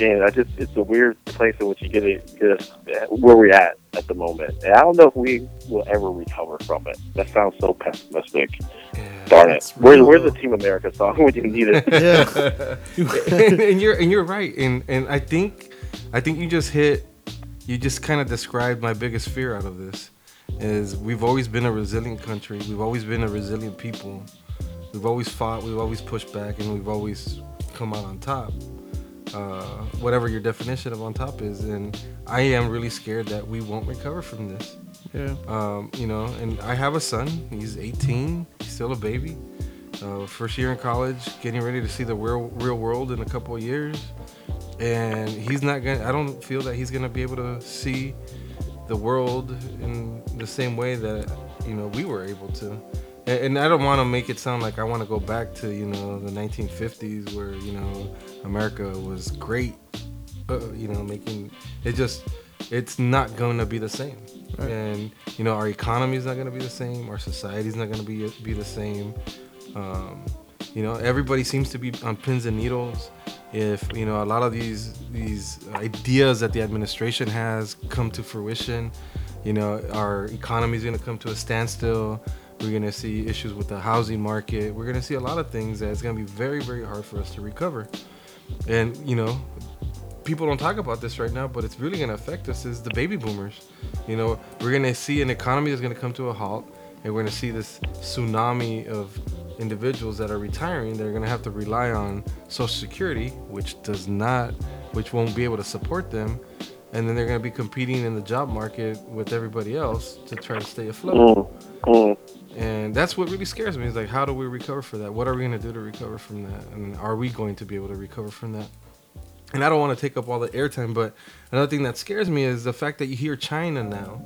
And I just it's a weird place in which you get it get us where we're at at the moment. And I don't know if we will ever recover from it. That sounds so pessimistic. Darn it. Where, where's the Team America song when you need it? and, and you're and you're right and and i think i think you just hit you just kind of described my biggest fear out of this is we've always been a resilient country we've always been a resilient people we've always fought we've always pushed back and we've always come out on top uh, whatever your definition of on top is and i am really scared that we won't recover from this Yeah. um, you know and i have a son he's 18 he's still a baby uh, first year in college, getting ready to see the real real world in a couple of years, and he's not gonna. I don't feel that he's gonna be able to see the world in the same way that you know we were able to. And, I don't want to make it sound like I want to go back to you know the 1950s where you know America was great. Uh, you know, making it just it's not going to be the same. Right. And you know, our economy is not going to be the same. Our society is not going to be be the same. Um, you know, everybody seems to be on pins and needles. If you know a lot of these these ideas that the administration has come to fruition, you know, our economy is going to come to a standstill. We're going to see issues with the housing market. We're going to see a lot of things that it's going to be very very hard for us to recover. and you know, people don't talk about this right now, but it's really gonna affect us. Is the baby boomers? You know, we're gonna see an economy that's gonna come to a halt, and we're gonna see this tsunami of individuals that are retiring. They're gonna have to rely on Social Security, which does not, which won't be able to support them. And then they're going to be competing in the job market with everybody else to try to stay afloat. Mm, And that's what really scares me is like, how do we recover for that? What are we going to do to recover from that? And are we going to be able to recover from that? And I don't want to take up all the airtime, but another thing that scares me is the fact that you hear China now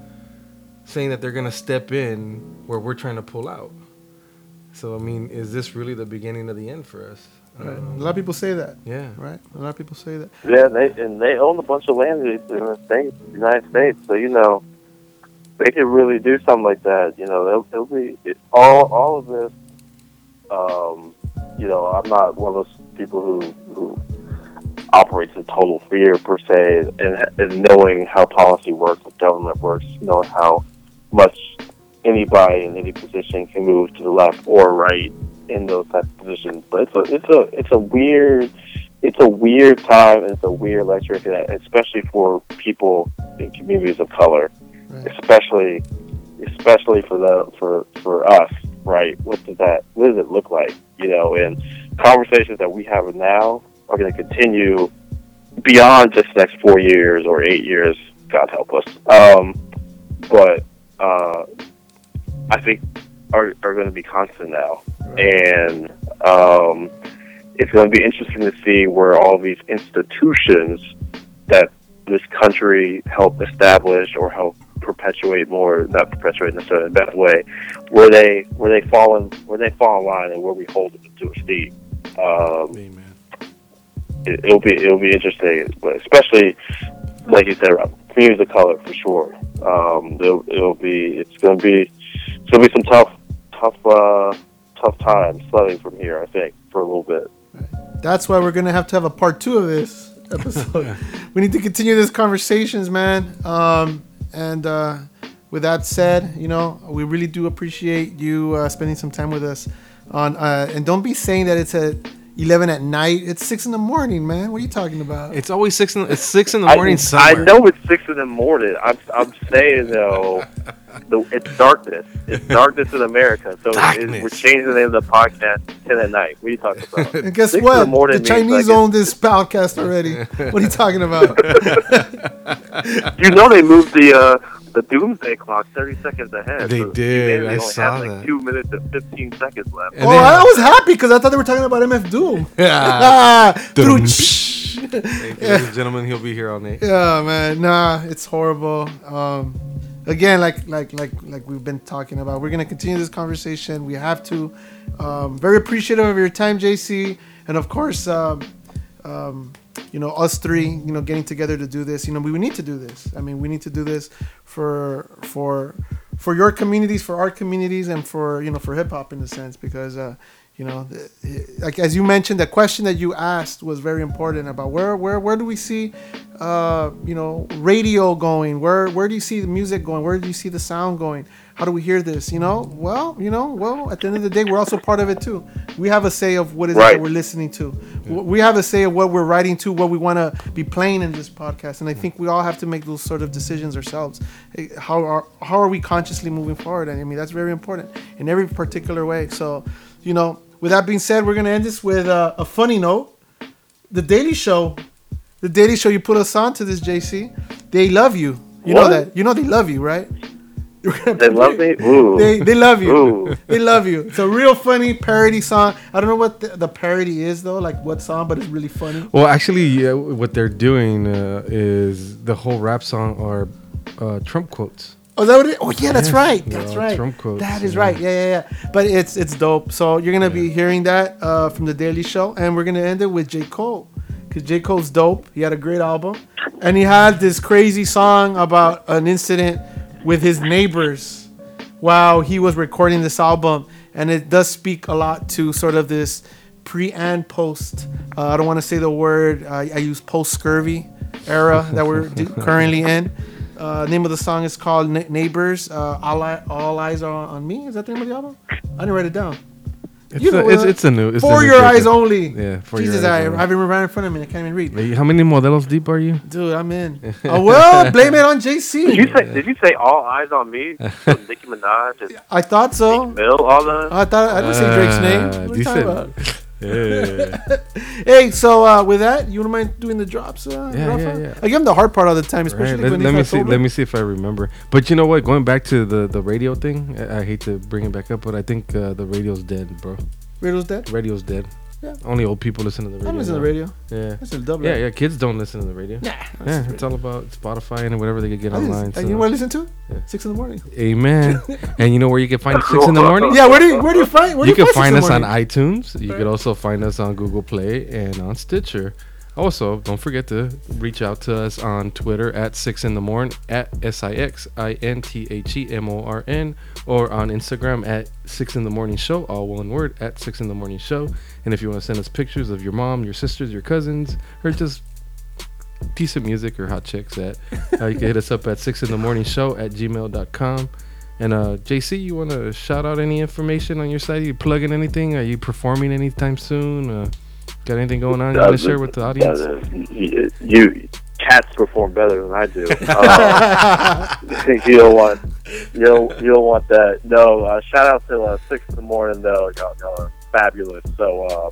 saying that they're going to step in where we're trying to pull out. So, I mean, is this really the beginning of the end for us? Right. A lot of people say that. Yeah. Right. A lot of people say that. Yeah, they and they own a bunch of land in the states, United States. So you know, they could really do something like that. You know, it'll, they'll be it, all all of this. Um, you know, I'm not one of those people who who operates in total fear per se, and, and knowing how policy works, how government works, knowing how much anybody in any position can move to the left or right in those type of positions. But it's a it's a it's a weird it's a weird time and it's a weird lecture, especially for people in communities of color, especially especially for the for for us, right? What does that what does it look like? You know, and conversations that we have now are going to continue beyond just the next four years or eight years. God help us. Um, but uh, I think are are going to be constant now, and um, it's going to be interesting to see where all these institutions that this country helped establish or help perpetuate more not perpetuate necessarily in a bad way where they where they fall in where they fall in line and where we hold them to esteem um it, it'll be it'll be interesting but especially like you said communities of color for sure um it'll, it'll be it's gonna be it's gonna be some tough tough uh tough times sledding from here i think for a little bit That's why we're gonna have to have a part two of this episode. we need to continue these conversations, man. Um, and uh, with that said, you know, we really do appreciate you uh, spending some time with us. On uh, and don't be saying that it's at eleven at night. It's six in the morning, man. What are you talking about? It's always six in it's six in the morning I, somewhere. know it's six in the morning. I'm I'm saying though, the, it's darkness. It's darkness in America. So it, we're changing the name of the podcast ten at night. What are you talking about? And guess Six what? The, morning the Chinese like, own this podcast already. what are you talking about? You know they moved the uh, the doomsday clock thirty seconds ahead. They So did. humanity I only saw has like that. two minutes and fifteen seconds left. oh, I was happy because I thought they were talking about MF Doom. Yeah. Through- Ladies and gentlemen, he'll be here all night. Yeah, man. Nah, it's horrible. Um, again, like like like like we've been talking about, we're gonna continue this conversation. We have to. Um, very appreciative of your time, JC, and of course, um, um, you know, us three, you know, getting together to do this. You know, we, we need to do this. I mean, we need to do this for for for your communities, for our communities, and for you know, for hip hop in a sense, because. Uh, you know, like as you mentioned, the question that you asked was very important about where where where do we see, uh, you know, radio going? Where where do you see the music going? Where do you see the sound going? How do we hear this? You know, well, you know, well, at the end of the day, we're also part of it too. We have a say of what is it Right. that we're listening to. W- We have a say of what we're writing to, what we want to be playing in this podcast, and I think we all have to make those sort of decisions ourselves. How are how are we consciously moving forward? And I mean, that's very important in every particular way. So, you know, with that being said, we're gonna end this with uh, a funny note. The Daily Show, the Daily Show, you put us on to this, JC. They love you. You know that. You know they love you, right? They love me. Ooh. They, they love you. Ooh. They love you. It's a real funny parody song. I don't know what the, the parody is though, like what song, but it's really funny. Well, actually, yeah, what they're doing uh, is the whole rap song are uh, Trump quotes. Oh, is that what it? Oh, yeah, that's Yeah, right. they're That's all right. Trump quotes, That is yeah. right. Yeah, yeah, yeah. But it's it's dope. So you're gonna be hearing that uh, from the Daily Show, and we're gonna end it with J Cole, because J Cole's dope. He had a great album, and he had this crazy song about an incident with his neighbors while he was recording this album, and it does speak a lot to sort of this pre and post. Uh, I don't want to say the word. I, I use post scurvy era that we're do- currently in. Uh, name of the song is called Neighbors. Uh, all, I, all eyes are on me. Is that the name of the album? I didn't write it down. It's you know, a- it's- uh, it's a new- it's for new your Joker. eyes only. Yeah, for your Jesus, eyes I, only. I have it right in front of me. I can't even read. Wait, How many modelos deep are you? Dude, I'm in. oh well, blame it on JC. Did you say? Did you say all eyes on me? So Nicki Minaj I thought so. Bill, all them. I thought I didn't say Drake's Uh, name. What are you you talking said- about? Yeah. hey, so uh, with that, you don't mind doing the drops? Uh, Yeah, Rafa? yeah, yeah. I give him the hard part all the time, especially Right, let, when let me see. Let me see if I remember. But you know what? Going back to the the radio thing, I, I hate to bring it back up, but I think uh, the radio's dead, bro. Radio's dead. Radio's dead. Yeah. Only old people listen to the radio. I listen to the radio. Yeah. Listen to yeah, yeah. Kids don't listen to the radio. Nah, Yeah, it's all about Spotify and whatever they could get I listen- online. uh, so- you know what I listen to? Yeah. Six in the morning. Amen. and you know where you can find six in the morning? Yeah, where do you where do you find where you do you can find us on Morning? iTunes. You could also find us on Google Play and on Stitcher. Also, don't forget to reach out to us on Twitter at six in the morning at s i x i n t h e m o r n or on Instagram at six in the morning show, all one word at six in the morning show. And if you want to send us pictures of your mom, your sisters, your cousins, or just decent music or hot chicks at uh, you can hit us up at six in the morning show at gmail.com and uh jc you want to shout out any information on your site Are you plugging anything? Are you performing anytime soon? Uh, got anything going on you want to share with the audience you, you cats perform better than I do. Uh, you don't want you don't you don't want that. No, uh, shout out to uh, six in the morning though. Y'all, y'all are fabulous. So uh,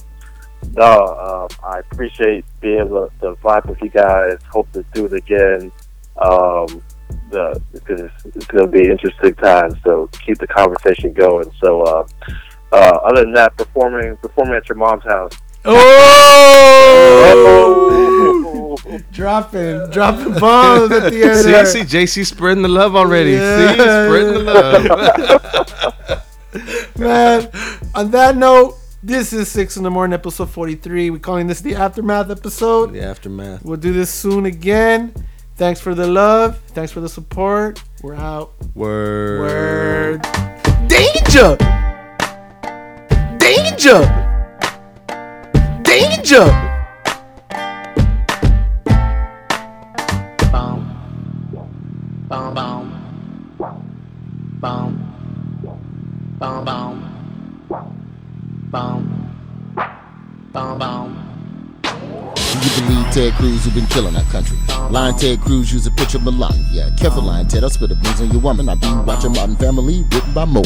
no, uh, I appreciate being able to, to vibe with you guys. Hope to do it again. Um, the because it's going to be interesting times. So keep the conversation going. So uh, uh, other than that, performing performing at your mom's house. Oh! dropping, dropping bombs at the end. see, there. see jc spreading the love already Yeah. see spreading the love Man, on that note, this is six in the morning, episode forty-three. We're calling this the aftermath episode. the aftermath We'll do this soon again. Thanks for the love. Thanks for the support. We're out. word Word. Danger. Danger. Danger. Ted Cruz, you've been killing our country. Lion Ted Cruz, use a picture of Melania. Careful Lion Ted, I'll spit the beans on your woman. I be watching Modern Family, written by Mo.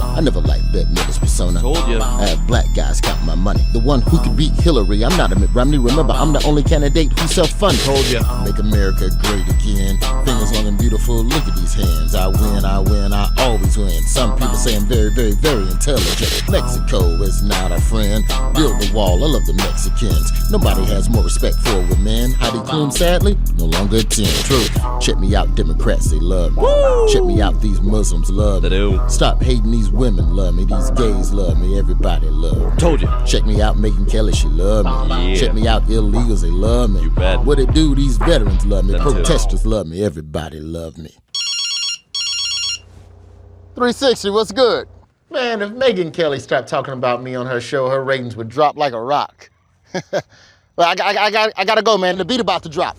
I never liked Bette Midler's persona. Told ya. I have black guys count my money. The one who could beat Hillary. I'm not a Mitt Romney. Remember, I'm the only candidate who self-fund. Told ya. Make America great again. Fingers long and beautiful. Look at these hands. I win, I win, I always win. Some people say I'm very, very, very intelligent. Mexico is not a friend. Build the wall. I love the Mexicans. Nobody has more respect for a man. Heidi Klum, sadly, no longer a attend. True. Check me out, Democrats, they love me. Check me out, these Muslims love me. Stop hating these women, love me. These gays love me. Everybody love me. Told you. Check me out, Megyn Kelly, she love me. Yeah. Check me out, illegals, they love me. You bet. What it do? These veterans love me. Them too. Protesters love me. Everybody love me. 360, what's good? Man, if Megyn Kelly stopped talking about me on her show, her ratings would drop like a rock. I, I, I, got, I gotta go, man. The beat about to drop.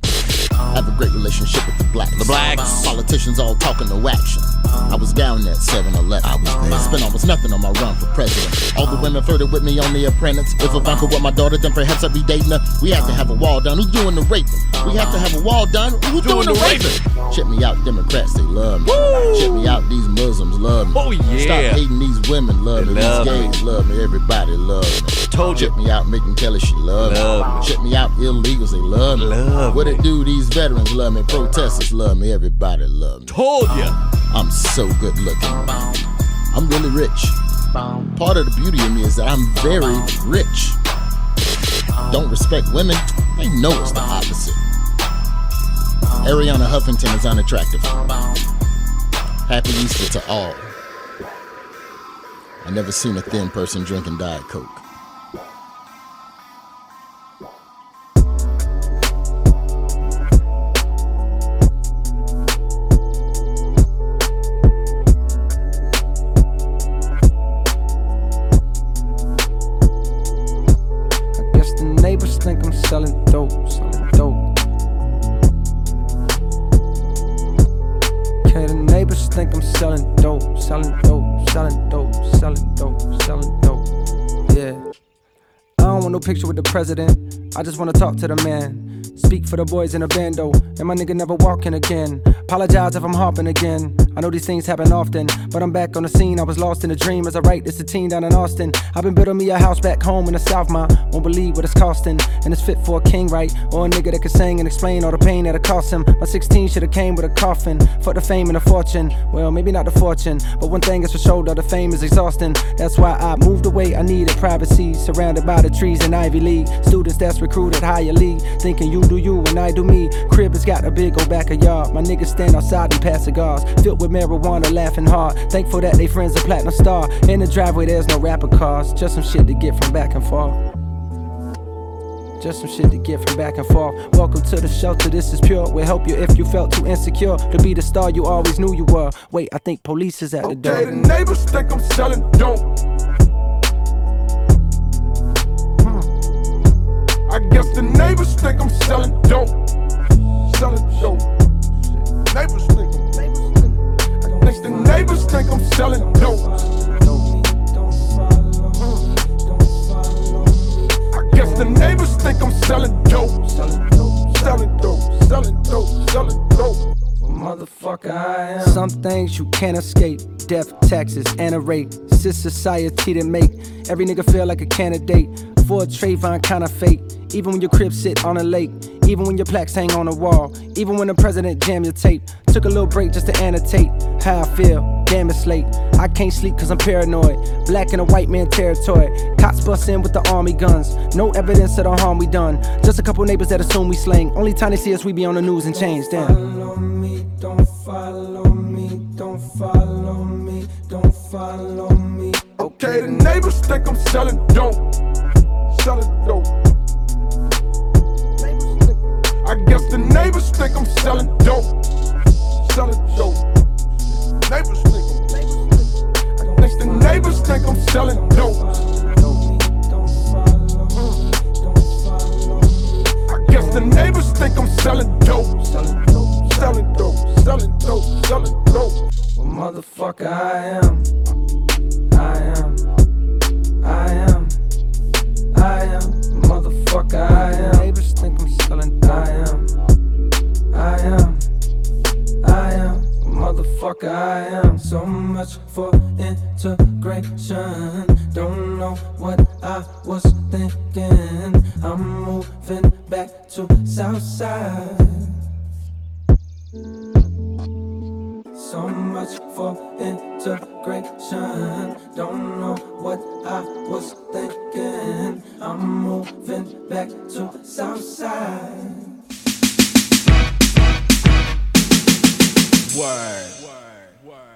Have a great relationship with the blacks. The blacks. Politicians all talking no action. I was down at 7 Eleven. I was there. Spent almost nothing on my run for president. All the women flirted with me on The Apprentice. If Ivanka were my daughter, then perhaps I'd be dating her. We have to have a wall done. Who's doing the raping? We have to have a wall done. Who's doing, the, raping? Check me out, Democrats, they love me. Check me out, these Muslims love me. Oh, yeah. Stop hating these women, love They me. love these gays love me. Everybody love me. Told you. Check me out, Megyn Kelly, she love, Love me. me. Check me out, illegals, they love me. Love what me. it do? These veterans love me. Protesters love me. Everybody love me. Told ya. Um, I'm so good looking. I'm really rich. Part of the beauty of me is that I'm very rich. Don't respect women, they know it's the opposite. Arianna Huffington is unattractive. Happy Easter to all. I never seen a thin person drinking Diet Coke. No picture with the president. I just wanna talk to the man. Speak for the boys in the bando, and my nigga never walking again. Apologize if I'm harping again. I know these things happen often, but I'm back on the scene. I was lost in a dream as I write this a teen down in Austin. I've been building me a house back home in the South, ma. Won't believe what it's costing, and it's fit for a king, right? Or a nigga that can sing and explain all the pain that it cost him. My 16 should've came with a coffin. Fuck the fame and the fortune. Well, maybe not the fortune, but one thing is for sure, though, the fame is exhausting. That's why I moved away. I needed privacy, surrounded by the trees in Ivy League. Students that's recruited higher league, thinking you do you and I do me. Crib has got a big old backyard. My niggas stand outside and pass cigars, filled with marijuana, laughing hard. Thankful that they friends a platinum star. In the driveway, there's no rapper cars, just some shit to get from back and forth. Just some shit to get from back and forth. Welcome to the shelter, this is pure. We'll help you if you felt too insecure to be the star you always knew you were. Wait, I think police is at the door. Okay, the neighbors think I'm selling dope. Hmm. I guess the neighbors think I'm selling dope. Selling dope. Neighbors neighbors think I'm selling dope. I guess the neighbors think I'm selling dope. Selling dope. Selling dope. Selling dope. Motherfucker, I am. Some things you can't escape. Death, taxes, and a rape. This society that make every nigga feel like a candidate for a Trayvon kind of fate. Even when your crib sit on a lake. Even when your plaques hang on a wall. Even when the president jam your tape. Took a little break just to annotate how I feel. Damn, it's late. I can't sleep cause I'm paranoid. Black in a white man territory. Cops bust in with the army guns. No evidence of the harm we done. Just a couple neighbors that assume we slang. Only time they see us, we be on the news and change. Damn. Follow me, don't follow me, don't follow me, don't follow me. Okay, the neighbors think I'm selling dope. Selling dope. I guess the neighbors think I'm selling dope. Selling dope. Neighbors think I'm. I guess the neighbors think I'm selling dope. I guess the neighbors think I'm selling dope. Selling dope. Selling dope. Selling dope. Selling dope. Well, motherfucker, I am. I am. I am. I am. Motherfucker, I am. Neighbors think I'm selling. I am. I am. I am. Motherfucker, I am. So much for integration. Don't know what I was thinking. I'm moving back to Southside. So much for integration. Don't know what I was thinking. I'm moving back to Southside. Word.